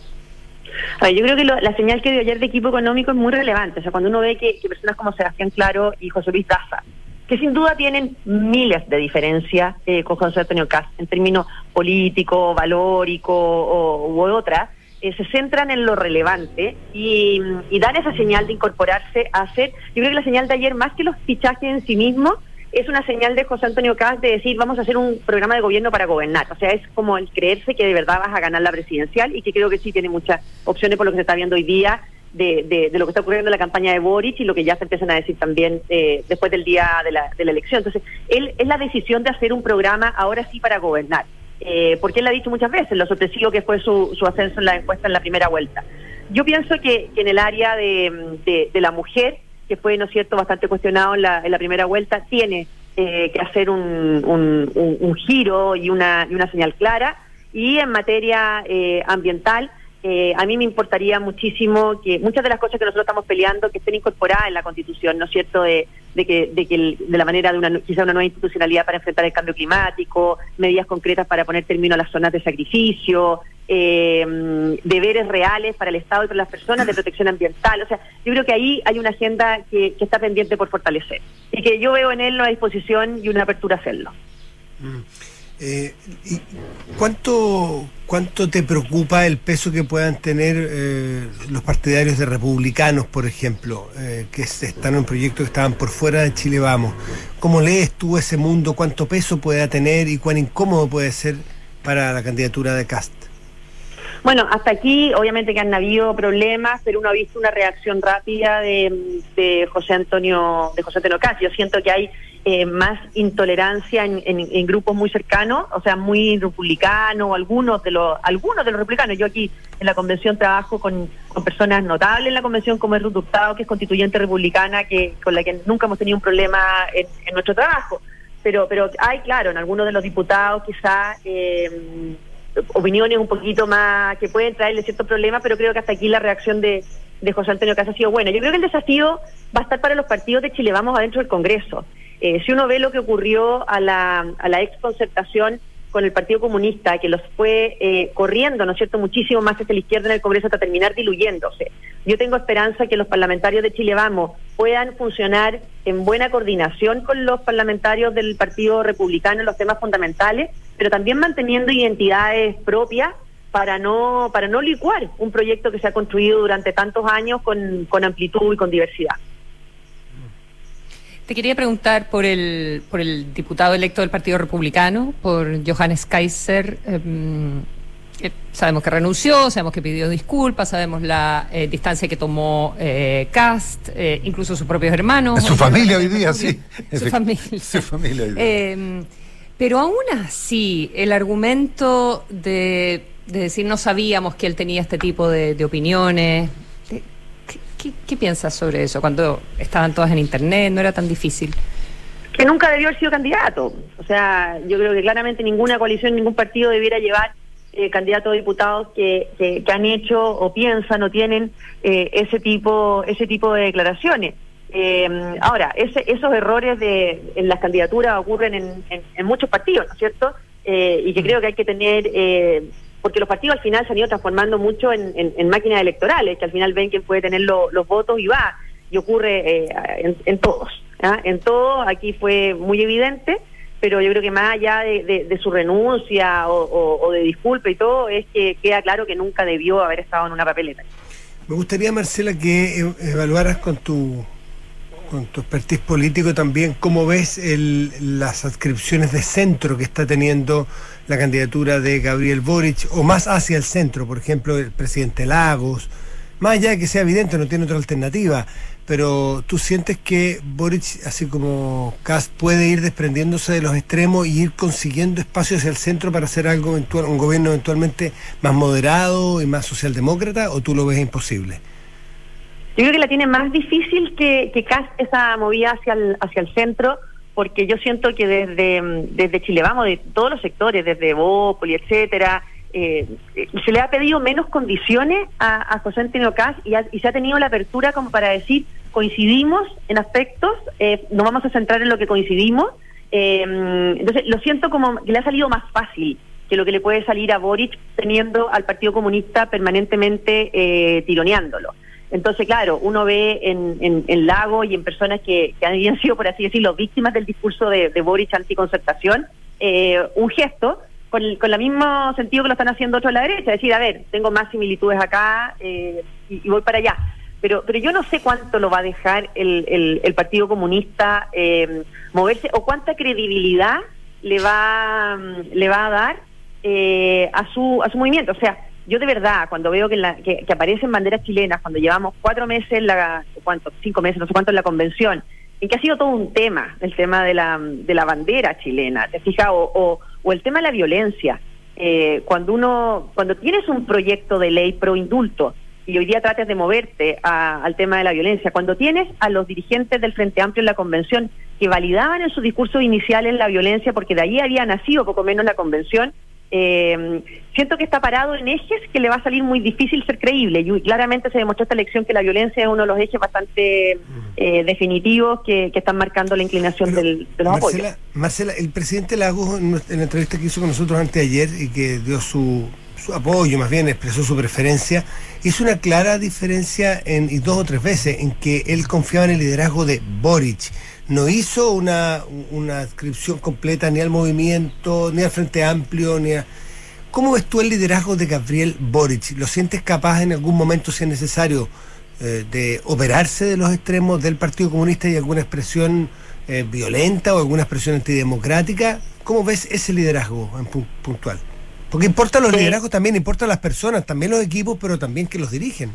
Yo creo que la señal que dio ayer de equipo económico es muy relevante. O sea, cuando uno ve que, personas como Sebastián Claro y José Luis Daza, que sin duda tienen miles de diferencias eh, con José Antonio Cast en términos político, valórico o, u otras, eh, se centran en lo relevante y, dan esa señal de incorporarse a hacer, yo creo que la señal de ayer, más que los fichajes en sí mismos, es una señal de José Antonio Caz de decir vamos a hacer un programa de gobierno para gobernar. O sea, es como el creerse que de verdad vas a ganar la presidencial y que creo que sí tiene muchas opciones por lo que se está viendo hoy día de, de, lo que está ocurriendo en la campaña de Boric y lo que ya se empiezan a decir también eh, después del día de la, de la elección. Entonces, él es la decisión de hacer un programa ahora sí para gobernar. Eh, porque él ha dicho muchas veces lo sorpresivo que fue su, su ascenso en la encuesta en la primera vuelta. Yo pienso que, en el área de, de, la mujer, que fue, ¿no es cierto?, bastante cuestionado en la, primera vuelta, tiene eh, que hacer un, un, un, giro y una, y una señal clara. Y en materia eh, ambiental, eh, a mí me importaría muchísimo que muchas de las cosas que nosotros estamos peleando que estén incorporadas en la Constitución, ¿no es cierto?, de, que, de, que de la manera de una quizá una nueva institucionalidad para enfrentar el cambio climático, medidas concretas para poner término a las zonas de sacrificio, eh, deberes reales para el Estado y para las personas de protección ambiental. O sea, yo creo que ahí hay una agenda que, está pendiente por fortalecer y que yo veo en él una disposición y una apertura a hacerlo. Mm. Eh, ¿y cuánto, ¿Cuánto te preocupa el peso que puedan tener eh, los partidarios de republicanos, por ejemplo, eh, que están en proyectos que estaban por fuera de Chile Vamos? ¿Cómo lees tú ese mundo? ¿Cuánto peso puede tener y cuán incómodo puede ser para la candidatura de Cast? Bueno, hasta aquí obviamente que han habido problemas, pero uno ha visto una reacción rápida de, de José Antonio de José Antonio Cast. Yo siento que hay eh, más intolerancia en, grupos muy cercanos, o sea, muy republicanos, algunos de los algunos de los republicanos. Yo aquí en la convención trabajo con, personas notables en la convención, como es Ruth Hurtado, que es constituyente republicana, que con la que nunca hemos tenido un problema en, nuestro trabajo. Pero, pero hay, claro, en algunos de los diputados quizás eh, opiniones un poquito más que pueden traerle ciertos problemas, pero creo que hasta aquí la reacción de, de José Antonio Casa ha sido buena. Yo creo que el desafío va a estar para los partidos de Chile Vamos adentro del Congreso. Eh, si uno ve lo que ocurrió a la, a la ex concertación con el Partido Comunista, que los fue eh, corriendo, ¿no es cierto?, muchísimo más hacia la izquierda en el Congreso hasta terminar diluyéndose. Yo tengo esperanza que los parlamentarios de Chile Vamos puedan funcionar en buena coordinación con los parlamentarios del Partido Republicano en los temas fundamentales, pero también manteniendo identidades propias para no para no licuar un proyecto que se ha construido durante tantos años con, con amplitud y con diversidad. Te quería preguntar por el, por el diputado electo del Partido Republicano, por Johannes Kaiser. Em, sabemos que renunció, sabemos que pidió disculpas, sabemos la eh, distancia que tomó eh, Cast, eh, incluso sus propios hermanos. Su familia hoy día, sí. Su familia. Su familia hoy día. Em, pero aún así, el argumento de, decir no sabíamos que él tenía este tipo de, de opiniones, ¿Qué, piensas sobre eso? Cuando estaban todas en Internet, ¿no era tan difícil? Que nunca debió haber sido candidato. O sea, yo creo que claramente ninguna coalición, ningún partido debiera llevar eh, candidatos a diputados que, que, han hecho o piensan o tienen eh, ese tipo ese tipo de declaraciones. Eh, ahora, ese, esos errores de, en las candidaturas ocurren en, en, muchos partidos, ¿no es cierto? y que creo que hay que tener porque los partidos al final se han ido transformando mucho en, máquinas electorales, que al final ven quién puede tener los votos y va, y ocurre eh, en, todos. ¿ah? En todos, aquí fue muy evidente, pero yo creo que más allá de, su renuncia o, de disculpa y todo, es que queda claro que nunca debió haber estado en una papeleta. Me gustaría, Marcela, que evaluaras con tu con tu expertise político también, ¿cómo ves el, las adscripciones de centro que está teniendo la candidatura de Gabriel Boric, o más hacia el centro, por ejemplo, el presidente Lagos? Más allá de que sea evidente, no tiene otra alternativa, pero tú sientes que Boric, así como Kast, puede ir desprendiéndose de los extremos y ir consiguiendo espacio hacia el centro para hacer algo eventual, un gobierno eventualmente más moderado y más socialdemócrata, o tú lo ves imposible? Yo creo que la tiene más difícil que, que esa movida hacia el, hacia el centro, porque yo siento que desde, desde Chile Vamos, de todos los sectores, desde Bópoli, etcétera, eh, se le ha pedido menos condiciones a, José Antonio Cas y, y, se ha tenido la apertura como para decir coincidimos en aspectos, eh, nos vamos a centrar en lo que coincidimos. Eh, entonces, lo siento como que le ha salido más fácil que lo que le puede salir a Boric teniendo al Partido Comunista permanentemente eh, tironeándolo. Entonces, claro, uno ve en, en, Lago y en personas que, que, han sido, por así decirlo, víctimas del discurso de, de Boric anticoncertación, eh, un gesto con, con el mismo sentido que lo están haciendo otros a la derecha, decir, a ver, tengo más similitudes acá eh, y, voy para allá. Pero, pero yo no sé cuánto lo va a dejar el, el, Partido Comunista eh, moverse o cuánta credibilidad le va, le va a dar a, su, a su movimiento. O sea, yo de verdad, cuando veo que, la, que, aparecen banderas chilenas, cuando llevamos cuatro meses, en la, ¿cuánto? Cinco meses, no sé cuánto en la convención, y que ha sido todo un tema, el tema de la, de la bandera chilena, ¿te fijas? O, o, el tema de la violencia. Eh, cuando uno, cuando tienes un proyecto de ley pro indulto y hoy día trates de moverte al tema de la violencia, cuando tienes a los dirigentes del Frente Amplio en la convención que validaban en sus discursos iniciales la violencia, porque de allí había nacido poco menos la convención, eh, siento que está parado en ejes que le va a salir muy difícil ser creíble. Y claramente se demostró esta elección que la violencia es uno de los ejes bastante eh, definitivos que, están marcando la inclinación del, de los Marcela, apoyos. Marcela, el presidente Lagos, en, la entrevista que hizo con nosotros antes de ayer y que dio su, su apoyo, más bien expresó su preferencia, hizo una clara diferencia en, y dos o tres veces en que él confiaba en el liderazgo de Boric no hizo una, una adscripción completa ni al movimiento, ni al Frente Amplio, ni a... ¿Cómo ves tú el liderazgo de Gabriel Boric? ¿Lo sientes capaz en algún momento, si es necesario, eh, de operarse de los extremos del Partido Comunista y alguna expresión eh, violenta o alguna expresión antidemocrática? ¿Cómo ves ese liderazgo en puntual? Porque importan los liderazgos también, importan las personas, también los equipos, pero también que los dirigen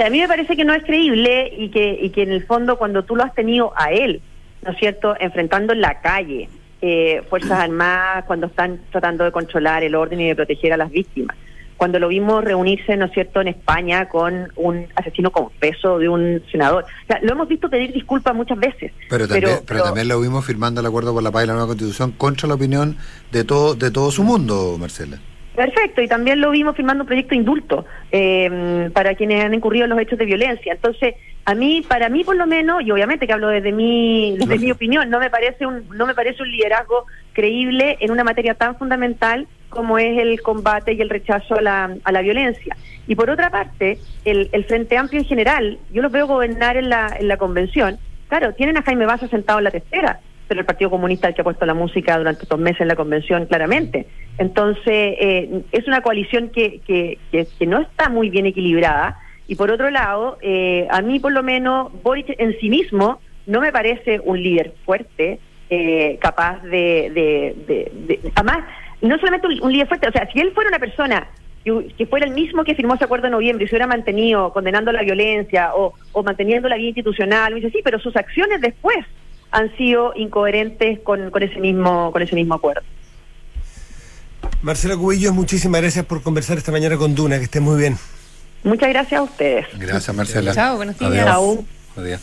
a mí me parece que no es creíble y que, y que en el fondo cuando tú lo has tenido a él, ¿no es cierto?, enfrentando en la calle eh, Fuerzas Armadas cuando están tratando de controlar el orden y de proteger a las víctimas. Cuando lo vimos reunirse, ¿no es cierto?, en España con un asesino confeso de un senador. O sea, lo hemos visto pedir disculpas muchas veces. Pero también, pero, también lo vimos firmando el acuerdo por la paz y la nueva constitución contra la opinión de todo, de todo su mundo, Marcela. Perfecto, y también lo vimos firmando un proyecto de indulto eh, para quienes han incurrido en los hechos de violencia. Entonces, a mí, para mí por lo menos, y obviamente que hablo desde mi, desde mi opinión, no me parece un, no me parece un liderazgo creíble en una materia tan fundamental como es el combate y el rechazo a la, a la violencia. Y por otra parte, el, el Frente Amplio en general, yo lo veo gobernar en la, en la convención, claro, tienen a Jaime Baza sentado en la testera, el Partido Comunista el que ha puesto la música durante estos meses en la convención claramente. Entonces, eh, es una coalición que, que, que, no está muy bien equilibrada. Y por otro lado, eh, a mí por lo menos, Boric en sí mismo no me parece un líder fuerte, eh, capaz de, de, de, Además, no solamente un, líder fuerte, o sea, si él fuera una persona que, fuera el mismo que firmó ese acuerdo en noviembre y se hubiera mantenido condenando la violencia o, o manteniendo la vía institucional, me dice, sí, pero sus acciones después han sido incoherentes con, con ese mismo con ese mismo acuerdo. Marcela Cubillos, muchísimas gracias por conversar esta mañana con Duna, que esté muy bien. Muchas gracias a ustedes. Gracias, Marcela. Chao, buenos días.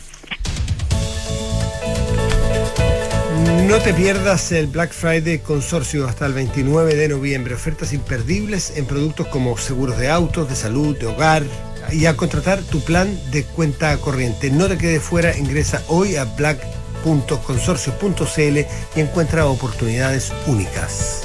No te pierdas el Black Friday Consorcio hasta el 29 de noviembre. Ofertas imperdibles en productos como seguros de autos, de salud, de hogar y a contratar tu plan de cuenta corriente. No te quedes fuera, ingresa hoy a y encuentra oportunidades únicas.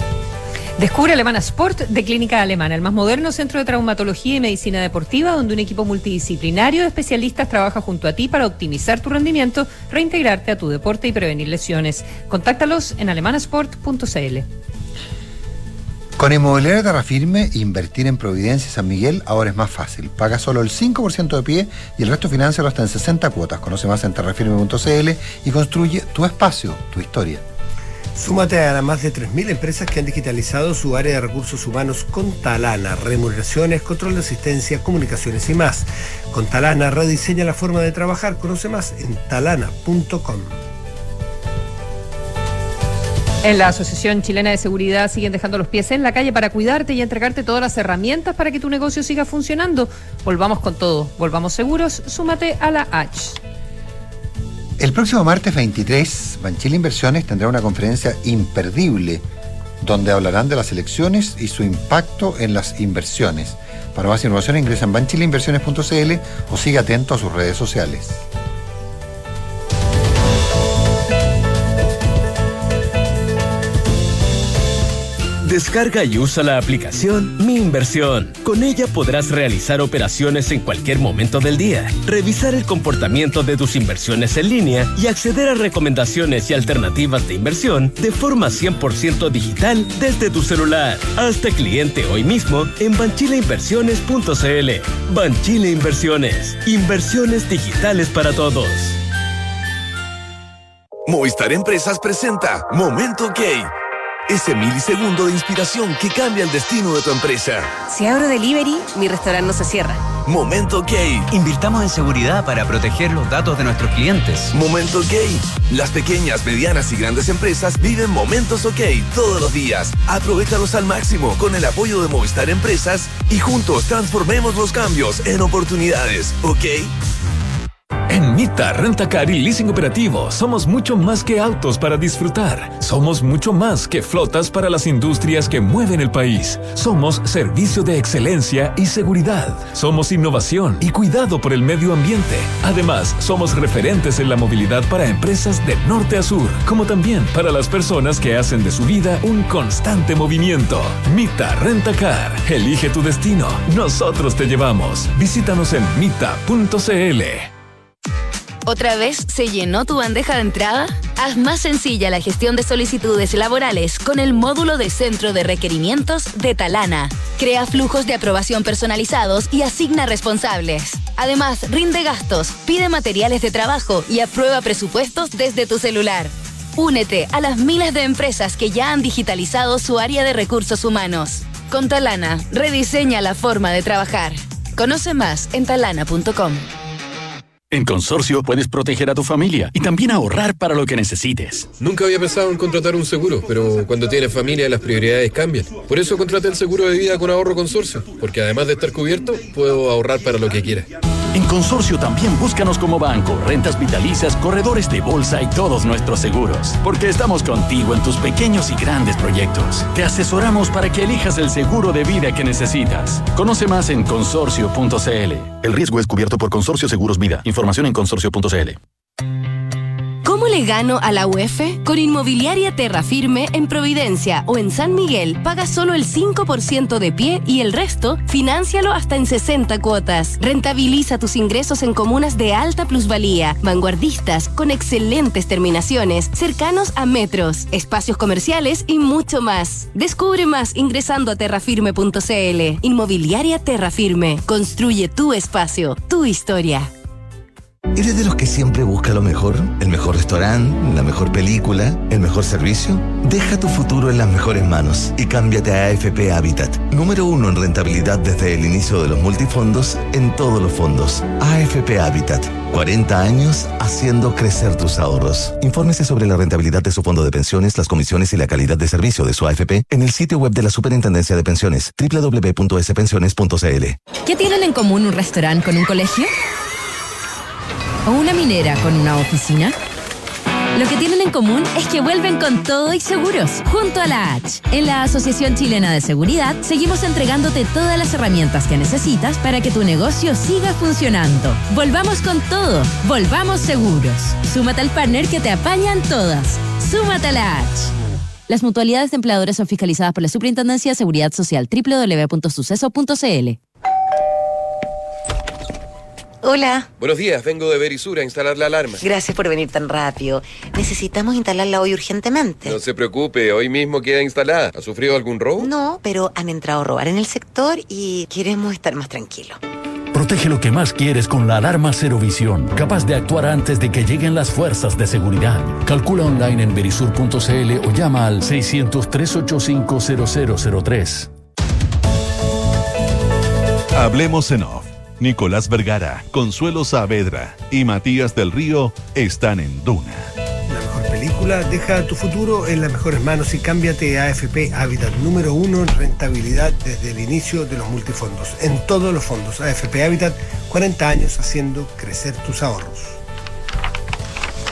Descubre Alemana Sport de Clínica Alemana, el más moderno centro de traumatología y medicina deportiva, donde un equipo multidisciplinario de especialistas trabaja junto a ti para optimizar tu rendimiento, reintegrarte a tu deporte y prevenir lesiones. Contáctalos en alemanasport.cl. Con Inmobiliaria Terra Firme, invertir en Providencia y San Miguel ahora es más fácil. Paga solo el 5% de pie y el resto financiero hasta en 60 cuotas. Conoce más en terrafirme.cl y construye tu espacio, tu historia. Súmate a las más de 3.000 empresas que han digitalizado su área de recursos humanos con Talana, remuneraciones, control de asistencia, comunicaciones y más. Con Talana rediseña la forma de trabajar. Conoce más en talana.com. En la Asociación Chilena de Seguridad siguen dejando los pies en la calle para cuidarte y entregarte todas las herramientas para que tu negocio siga funcionando. Volvamos con todo, volvamos seguros, súmate a la H. El próximo martes 23, Banchile Inversiones tendrá una conferencia imperdible donde hablarán de las elecciones y su impacto en las inversiones. Para más información ingresa en banchileinversiones.cl o siga atento a sus redes sociales. Descarga y usa la aplicación Mi Inversión. Con ella podrás realizar operaciones en cualquier momento del día, revisar el comportamiento de tus inversiones en línea y acceder a recomendaciones y alternativas de inversión de forma 100% digital desde tu celular. Hazte cliente hoy mismo en banchileinversiones.cl. Banchile Inversiones. Inversiones digitales para todos. Movistar Empresas presenta Momento Gay ese milisegundo de inspiración que cambia el destino de tu empresa. Si abro delivery, mi restaurante no se cierra. Momento OK. Invirtamos en seguridad para proteger los datos de nuestros clientes. Momento OK. Las pequeñas, medianas y grandes empresas viven momentos OK todos los días. Aprovechalos al máximo con el apoyo de Movistar Empresas y juntos transformemos los cambios en oportunidades. ¿Ok? En Mita, Rentacar y Leasing Operativo somos mucho más que autos para disfrutar. Somos mucho más que flotas para las industrias que mueven el país. Somos servicio de excelencia y seguridad. Somos innovación y cuidado por el medio ambiente. Además, somos referentes en la movilidad para empresas de norte a sur, como también para las personas que hacen de su vida un constante movimiento. Mita Rentacar. Elige tu destino. Nosotros te llevamos. Visítanos en mita.cl. ¿Otra vez se llenó tu bandeja de entrada? Haz más sencilla la gestión de solicitudes laborales con el módulo de centro de requerimientos de Talana. Crea flujos de aprobación personalizados y asigna responsables. Además, rinde gastos, pide materiales de trabajo y aprueba presupuestos desde tu celular. Únete a las miles de empresas que ya han digitalizado su área de recursos humanos. Con Talana, rediseña la forma de trabajar. Conoce más en talana.com. En Consorcio puedes proteger a tu familia y también ahorrar para lo que necesites. Nunca había pensado en contratar un seguro, pero cuando tienes familia las prioridades cambian. Por eso contraté el seguro de vida con ahorro Consorcio, porque además de estar cubierto, puedo ahorrar para lo que quiera. En Consorcio también búscanos como banco, rentas vitalicias, corredores de bolsa y todos nuestros seguros. Porque estamos contigo en tus pequeños y grandes proyectos. Te asesoramos para que elijas el seguro de vida que necesitas. Conoce más en consorcio.cl. El riesgo es cubierto por Consorcio Seguros Vida. Información en consorcio.cl. ¿Cómo le gano a la UEF? Con Inmobiliaria Terra Firme en Providencia o en San Miguel, paga solo el 5% de pie y el resto, financialo hasta en 60 cuotas. Rentabiliza tus ingresos en comunas de alta plusvalía, vanguardistas, con excelentes terminaciones, cercanos a metros, espacios comerciales y mucho más. Descubre más ingresando a terrafirme.cl. Inmobiliaria Terra Firme. Construye tu espacio, tu historia. ¿Eres de los que siempre busca lo mejor? ¿El mejor restaurante? ¿La mejor película? ¿El mejor servicio? Deja tu futuro en las mejores manos y cámbiate a AFP Habitat. Número uno en rentabilidad desde el inicio de los multifondos en todos los fondos. AFP Habitat. 40 años haciendo crecer tus ahorros. Infórmese sobre la rentabilidad de su fondo de pensiones, las comisiones y la calidad de servicio de su AFP en el sitio web de la Superintendencia de Pensiones, www.spensiones.cl. ¿Qué tienen en común un restaurante con un colegio? O una minera con una oficina? Lo que tienen en común es que vuelven con todo y seguros, junto a la H. En la Asociación Chilena de Seguridad seguimos entregándote todas las herramientas que necesitas para que tu negocio siga funcionando. Volvamos con todo, volvamos seguros. Súmate al partner que te apañan todas. Súmate a la H. Las mutualidades de empleadores son fiscalizadas por la Superintendencia de Seguridad Social www.suceso.cl. Hola. Buenos días, vengo de Verisur a instalar la alarma. Gracias por venir tan rápido. Necesitamos instalarla hoy urgentemente. No se preocupe, hoy mismo queda instalada. ¿Ha sufrido algún robo? No, pero han entrado a robar en el sector y queremos estar más tranquilos. Protege lo que más quieres con la alarma Cero Visión, capaz de actuar antes de que lleguen las fuerzas de seguridad. Calcula online en verisur.cl o llama al 600-385-0003. Hablemos en off. Nicolás Vergara, Consuelo Saavedra y Matías del Río están en Duna. La mejor película, deja tu futuro en las mejores manos y cámbiate a AFP Habitat, número uno en rentabilidad desde el inicio de los multifondos. En todos los fondos, AFP Habitat, 40 años haciendo crecer tus ahorros.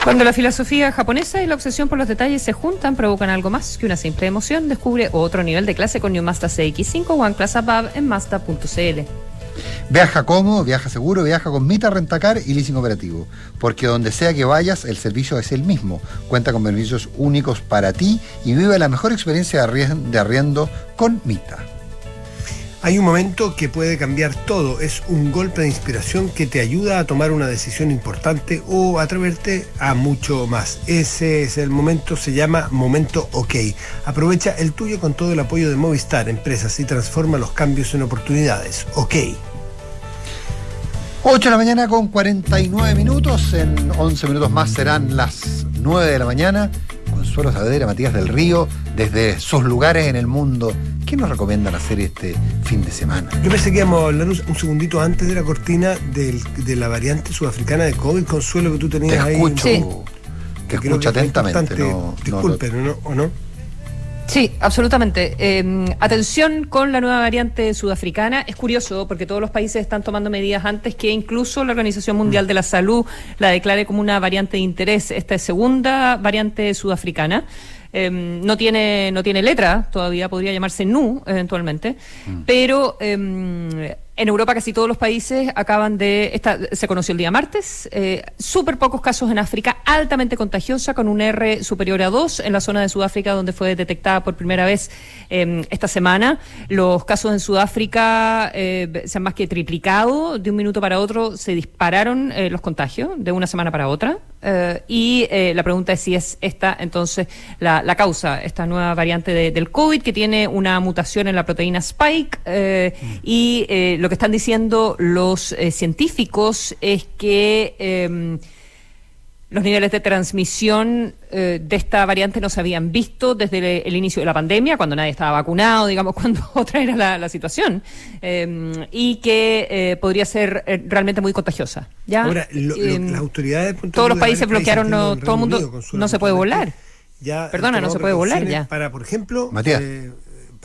Cuando la filosofía japonesa y la obsesión por los detalles se juntan, provocan algo más que una simple emoción. Descubre otro nivel de clase con New Mazda CX5 One Class Above en Mazda.cl. Viaja cómodo, viaja seguro, viaja con Mita Rentacar y Leasing Operativo. Porque donde sea que vayas, el servicio es el mismo. Cuenta con beneficios únicos para ti y vive la mejor experiencia de arriendo con Mita. Hay un momento que puede cambiar todo. Es un golpe de inspiración que te ayuda a tomar una decisión importante o atreverte a mucho más. Ese es el momento, se llama Momento OK. Aprovecha el tuyo con todo el apoyo de Movistar Empresas y transforma los cambios en oportunidades. OK. 8 de la mañana con 49 minutos. En 11 minutos más serán las 9 de la mañana. Consuelo Saavedra, Matías del Río, desde sus lugares en el mundo, ¿qué nos recomiendan hacer este fin de semana? Yo pensé que íbamos a hablar un, un segundito antes de la cortina del- de la variante sudafricana de COVID, Consuelo, que tú tenías Te ahí. escucho, Sí. te creo escucho atentamente. no- no- Disculpen, ¿no? ¿o no? Sí, absolutamente. Eh, atención con la nueva variante sudafricana. Es curioso porque todos los países están tomando medidas antes que incluso la Organización Mundial de la Salud la declare como una variante de interés. Esta es segunda variante sudafricana. Eh, no tiene no tiene letra todavía podría llamarse NU eventualmente. Pero eh, en Europa casi todos los países acaban de esta se conoció el día martes eh, súper pocos casos en África altamente contagiosa con un R superior a 2 en la zona de Sudáfrica donde fue detectada por primera vez eh, esta semana. Los casos en Sudáfrica eh, se han más que triplicado. De un minuto para otro se dispararon eh, los contagios de una semana para otra. Eh, y la pregunta es si es esta entonces la, la causa, esta nueva variante de- del COVID que tiene una mutación en la proteína Spike eh, y lo que están diciendo los eh, científicos es que em, los niveles de transmisión eh, de esta variante no se habían visto desde el, el inicio de la pandemia, cuando nadie estaba vacunado, digamos, cuando otra era la, la situación, eh, y que eh, podría ser eh, realmente muy contagiosa. ¿ya? Ahora, lo- lo- Em, las autoridades. todos los de países bloquearon, no, todo el mundo Unido, no se puede volar. Ya Perdona, no se puede volar ya. Para, por ejemplo, Matías.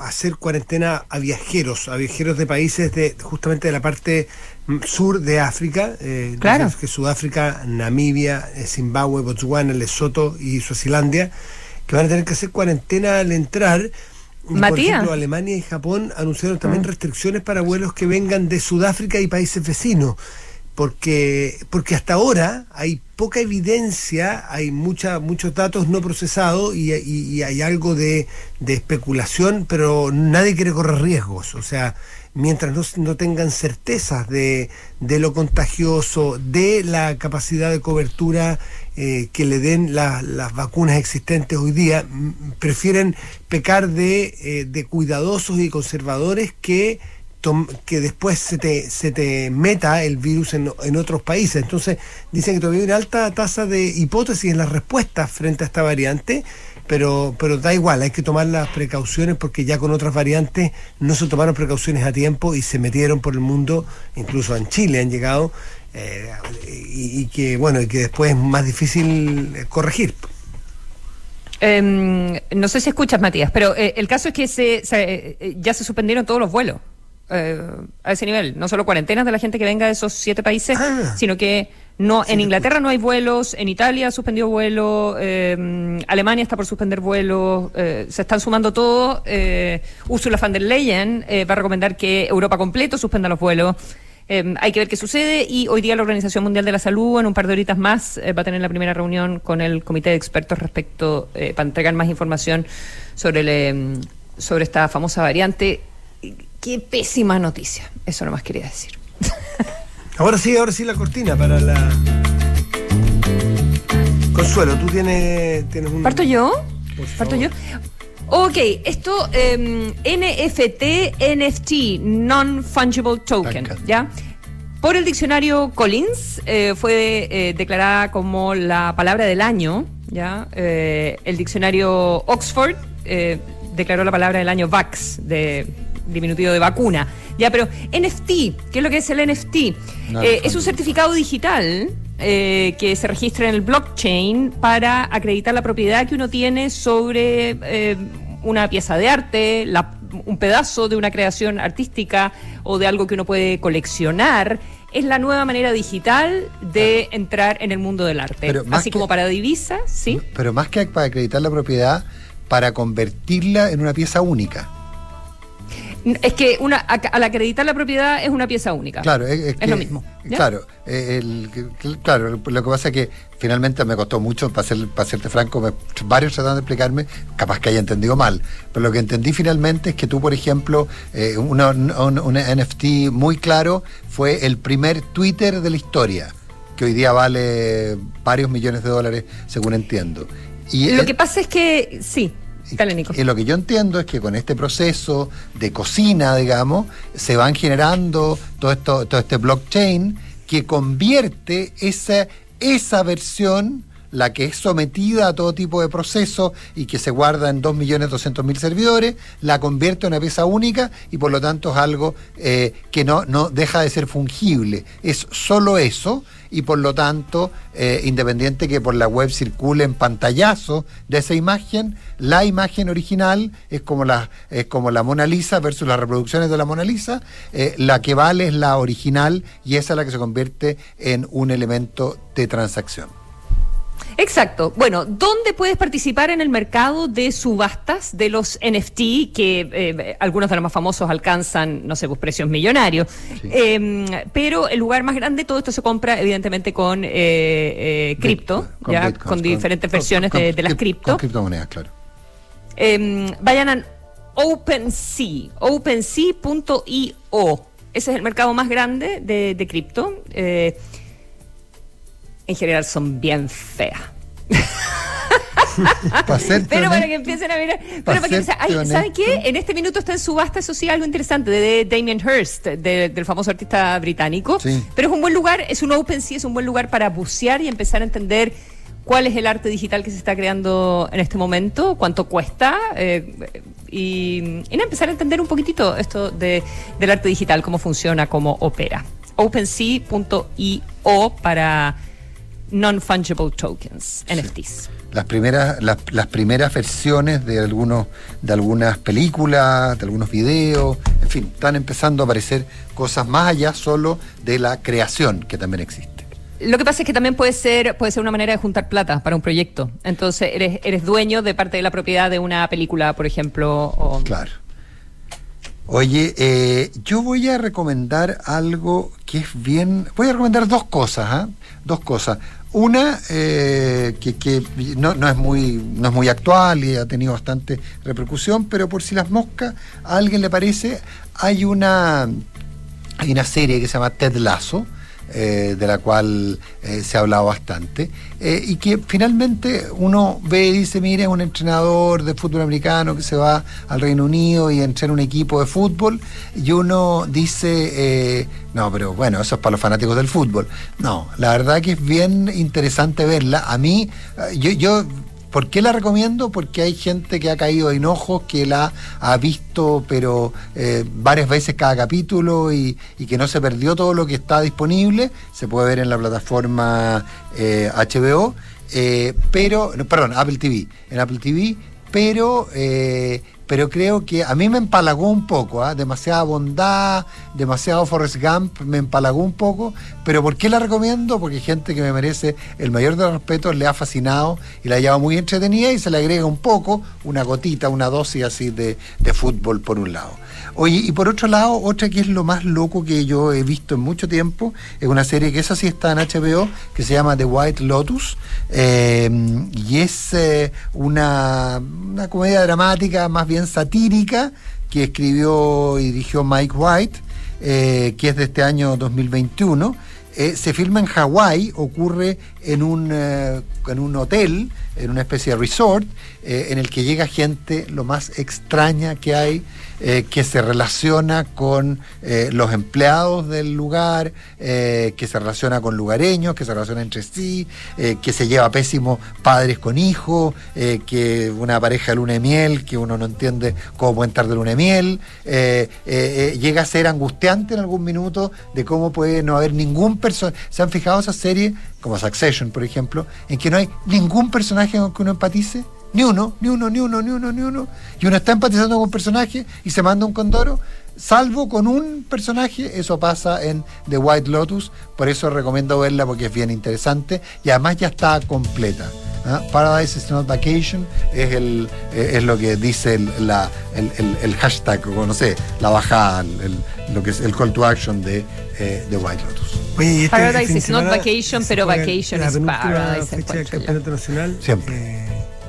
Hacer cuarentena a viajeros, a viajeros de países de justamente de la parte mm, sur de África, eh, Claro. que Sudáfrica, Namibia, eh, Zimbabue, Botswana, Lesoto y Suazilandia, que van a tener que hacer cuarentena al entrar. Y, Por Matías. ejemplo, Alemania y Japón anunciaron también Mm. restricciones para vuelos que vengan de Sudáfrica y países vecinos porque porque hasta ahora hay poca evidencia, hay mucha, muchos datos no procesados y, hay algo de, especulación, pero nadie quiere correr riesgos. O sea, mientras no, no tengan certezas de, de lo contagioso, de la capacidad de cobertura eh, que le den la- las vacunas existentes hoy día, prefieren pecar de, eh, de cuidadosos y conservadores que que después se te, se te meta el virus en, en otros países. Entonces, dicen que todavía hay una alta tasa de hipótesis en las respuestas frente a esta variante, pero, pero da igual, hay que tomar las precauciones porque ya con otras variantes no se tomaron precauciones a tiempo y se metieron por el mundo, incluso en Chile han llegado, eh, y, y que bueno, y que después es más difícil eh, corregir. Em, no sé si escuchas, Matías, pero eh, el caso es que se, se, eh, ya se suspendieron todos los vuelos eh, a ese nivel. No solo cuarentenas de la gente que venga de esos siete países, Ah. sino que no en Inglaterra no hay vuelos, en Italia suspendió vuelos, eh, Alemania está por suspender vuelos, eh, se están sumando todos. Eh, Ursula von der Leyen va a recomendar que Europa completo suspenda los vuelos. Hay que ver qué sucede y hoy día la Organización Mundial de la Salud, en un par de horitas más, va a tener la primera reunión con el comité de expertos respecto para entregar más información sobre, el, eh, sobre esta famosa variante. Qué pésima noticia, eso nomás quería decir. Ahora sí, ahora sí la cortina para la... Consuelo, tú tienes, tienes un... ¿Parto yo? ¿Parto yo? Ok, esto em, NFT, NFT, Non-Fungible Token, ¿ya? Por el diccionario Collins eh, fue eh, declarada como la palabra del año, ¿ya? Eh, el diccionario Oxford declaró la palabra del año Vax, de diminutivo de vacuna. Ya, pero NFT, ¿qué es lo que es el NFT? No, Eh, es un certificado digital eh, que se registra en el blockchain para acreditar la propiedad que uno tiene sobre eh, una pieza de arte, la- un pedazo de una creación artística o de algo que uno puede coleccionar. Es la nueva manera digital de entrar en el mundo del arte. Pero Así que- como para divisas, ¿sí? Pero más que para acreditar la propiedad, para convertirla en una pieza única. Es que una, al acreditar la propiedad es una pieza única. Claro, es, es que- lo mismo. ¿ya? Claro, eh, el- claro, lo que pasa es que finalmente me costó mucho, para, ser, para serte franco, me- varios trataron de explicarme, capaz que haya entendido mal, pero lo que entendí finalmente es que tú, por ejemplo, eh, una- un, un NFT muy claro fue el primer Twitter de la historia, que hoy día vale varios millones de dólares, según entiendo. Y Lo que pasa es que, sí, dale Nico. y lo que yo entiendo es que con este proceso de cocina, digamos, se van generando todo esto, todo este blockchain que convierte esa, esa versión la que es sometida a todo tipo de procesos y que se guarda en 2.200.000 servidores, la convierte en una pieza única y por lo tanto es algo eh, que no, no deja de ser fungible. Es solo eso y por lo tanto, eh, independiente que por la web circule en pantallazo de esa imagen, la imagen original es como la, es como la Mona Lisa versus las reproducciones de la Mona Lisa, eh, la que vale es la original y esa es la que se convierte en un elemento de transacción. Exacto. Bueno, ¿dónde puedes participar en el mercado de subastas de los NFT que eh, algunos de los más famosos alcanzan, no sé, pues precios millonarios? Eh, pero el lugar más grande, todo esto se compra evidentemente con eh, eh, cripto, Con ya con con- diferentes con- versiones con- de, de las con cripto. criptomonedas, claro. Eh, vayan a OpenSea, OpenSea.io. Ese es el mercado más grande de, de cripto. Eh, en general son bien feas. Para Pero para que empiecen a mirar. Pero para que, serte ay, ¿Saben qué? En este minuto está en subasta, eso sí, algo interesante, de Damien Hirst, de- del famoso artista británico. Sí. Pero es un buen lugar, es un OpenSea, es un buen lugar para bucear y empezar a entender cuál es el arte digital que se está creando en este momento, cuánto cuesta, eh, y, y empezar a entender un poquitito esto de, del arte digital, cómo funciona, cómo opera. OpenSea.io para non-fungible tokens, NFTs. las primeras las, las primeras versiones de algunos de algunas películas de algunos videos en fin están empezando a aparecer cosas más allá solo de la creación que también existe Lo que pasa es que también puede ser, puede ser una manera de juntar plata para un proyecto. Entonces, eres, eres dueño de parte de la propiedad de una película, por ejemplo. O... Claro. Oye, eh, yo voy a recomendar algo que es bien. Voy a recomendar dos cosas, ¿ah? Dos cosas. Una eh, que, no, no es muy, no es muy actual y ha tenido bastante repercusión, pero por si las moscas a alguien le parece, hay una, hay una serie que se llama Ted Lasso, eh, de la cual eh, se ha hablado bastante, eh, y que finalmente uno ve y dice, mire, es un entrenador de fútbol americano que se va al Reino Unido y entrena un equipo de fútbol, y uno dice, no, pero bueno, eso es para los fanáticos del fútbol. No, la verdad que es bien interesante verla. A mí, yo, yo ¿Por qué la recomiendo? Porque hay gente que ha caído en ojos, que la ha visto, pero eh, varias veces cada capítulo y, que no se perdió todo lo que está disponible. Se puede ver en la plataforma eh, HBO, eh, pero, no, perdón, Apple TV, en Apple TV, pero, eh, pero creo que a mí me empalagó un poco, ¿ah? demasiada bondad, demasiado Forrest Gump, me empalagó un poco, pero ¿por qué la recomiendo? Porque gente que me merece el mayor de los respetos, le ha fascinado y la ha llevado muy entretenida y se le agrega un poco, una gotita, una dosis así de, de fútbol por un lado. Oye, y por otro lado, otra que es lo más loco que yo he visto en mucho tiempo, es una serie que esa sí está en HBO, que se llama The White Lotus, eh, y es eh, una, una comedia dramática más bien satírica que escribió y dirigió Mike White, eh, que es de este año 2021. Eh, se filma en Hawái, ocurre en un, en un hotel, en una especie de resort, eh, en el que llega gente lo más extraña que hay, eh, que se relaciona con eh, los empleados del lugar, que se relaciona con lugareños, que se relaciona entre sí, que se lleva pésimo padres con hijos, que una pareja de luna de miel, que uno no entiende cómo pueden estar de luna de miel, llega a ser angustiante en algún minuto de cómo puede no haber ningún personaje. ¿Se han fijado esas series, como Succession, por ejemplo, en que no hay ningún personaje con que uno empatice? Ni uno, ni uno, ni uno, ni uno, ni uno. Y uno está empatizando con un personaje y se manda un condoro. Salvo con un personaje, eso pasa en The White Lotus. Por eso recomiendo verla porque es bien interesante. Y además ya está completa. ¿ah? Paradise is not vacation es, el, eh, es lo que dice el, la- el- el- hashtag, o no sé, la bajada, lo que es el call to action de eh, The White Lotus. Oye, este Paradise de is not vacation, pero vacation is paradise, fecha del campeonato nacional. Siempre. eh,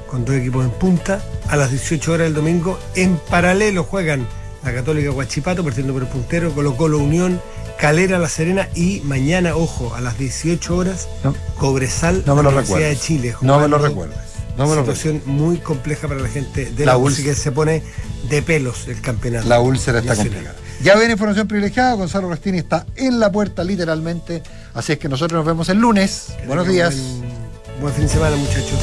con dos equipos en punta. A las 18 horas del domingo, en paralelo juegan la Católica Huachipato, partiendo por el puntero, Colo Colo Unión, Calera La Serena y mañana, ojo, a las 18 horas, No. Cobresal, No me lo Universidad recuerdes. de Chile. No me lo recuerdes. No me lo situación muy compleja para la gente de La la, música que se pone de pelos el campeonato. La úlcera está nacional. complicada. Ya ven información privilegiada, Gonzalo Restini está en la puerta literalmente, así es que nosotros nos vemos el lunes. Que Buenos días. Buen fin de semana, muchachos.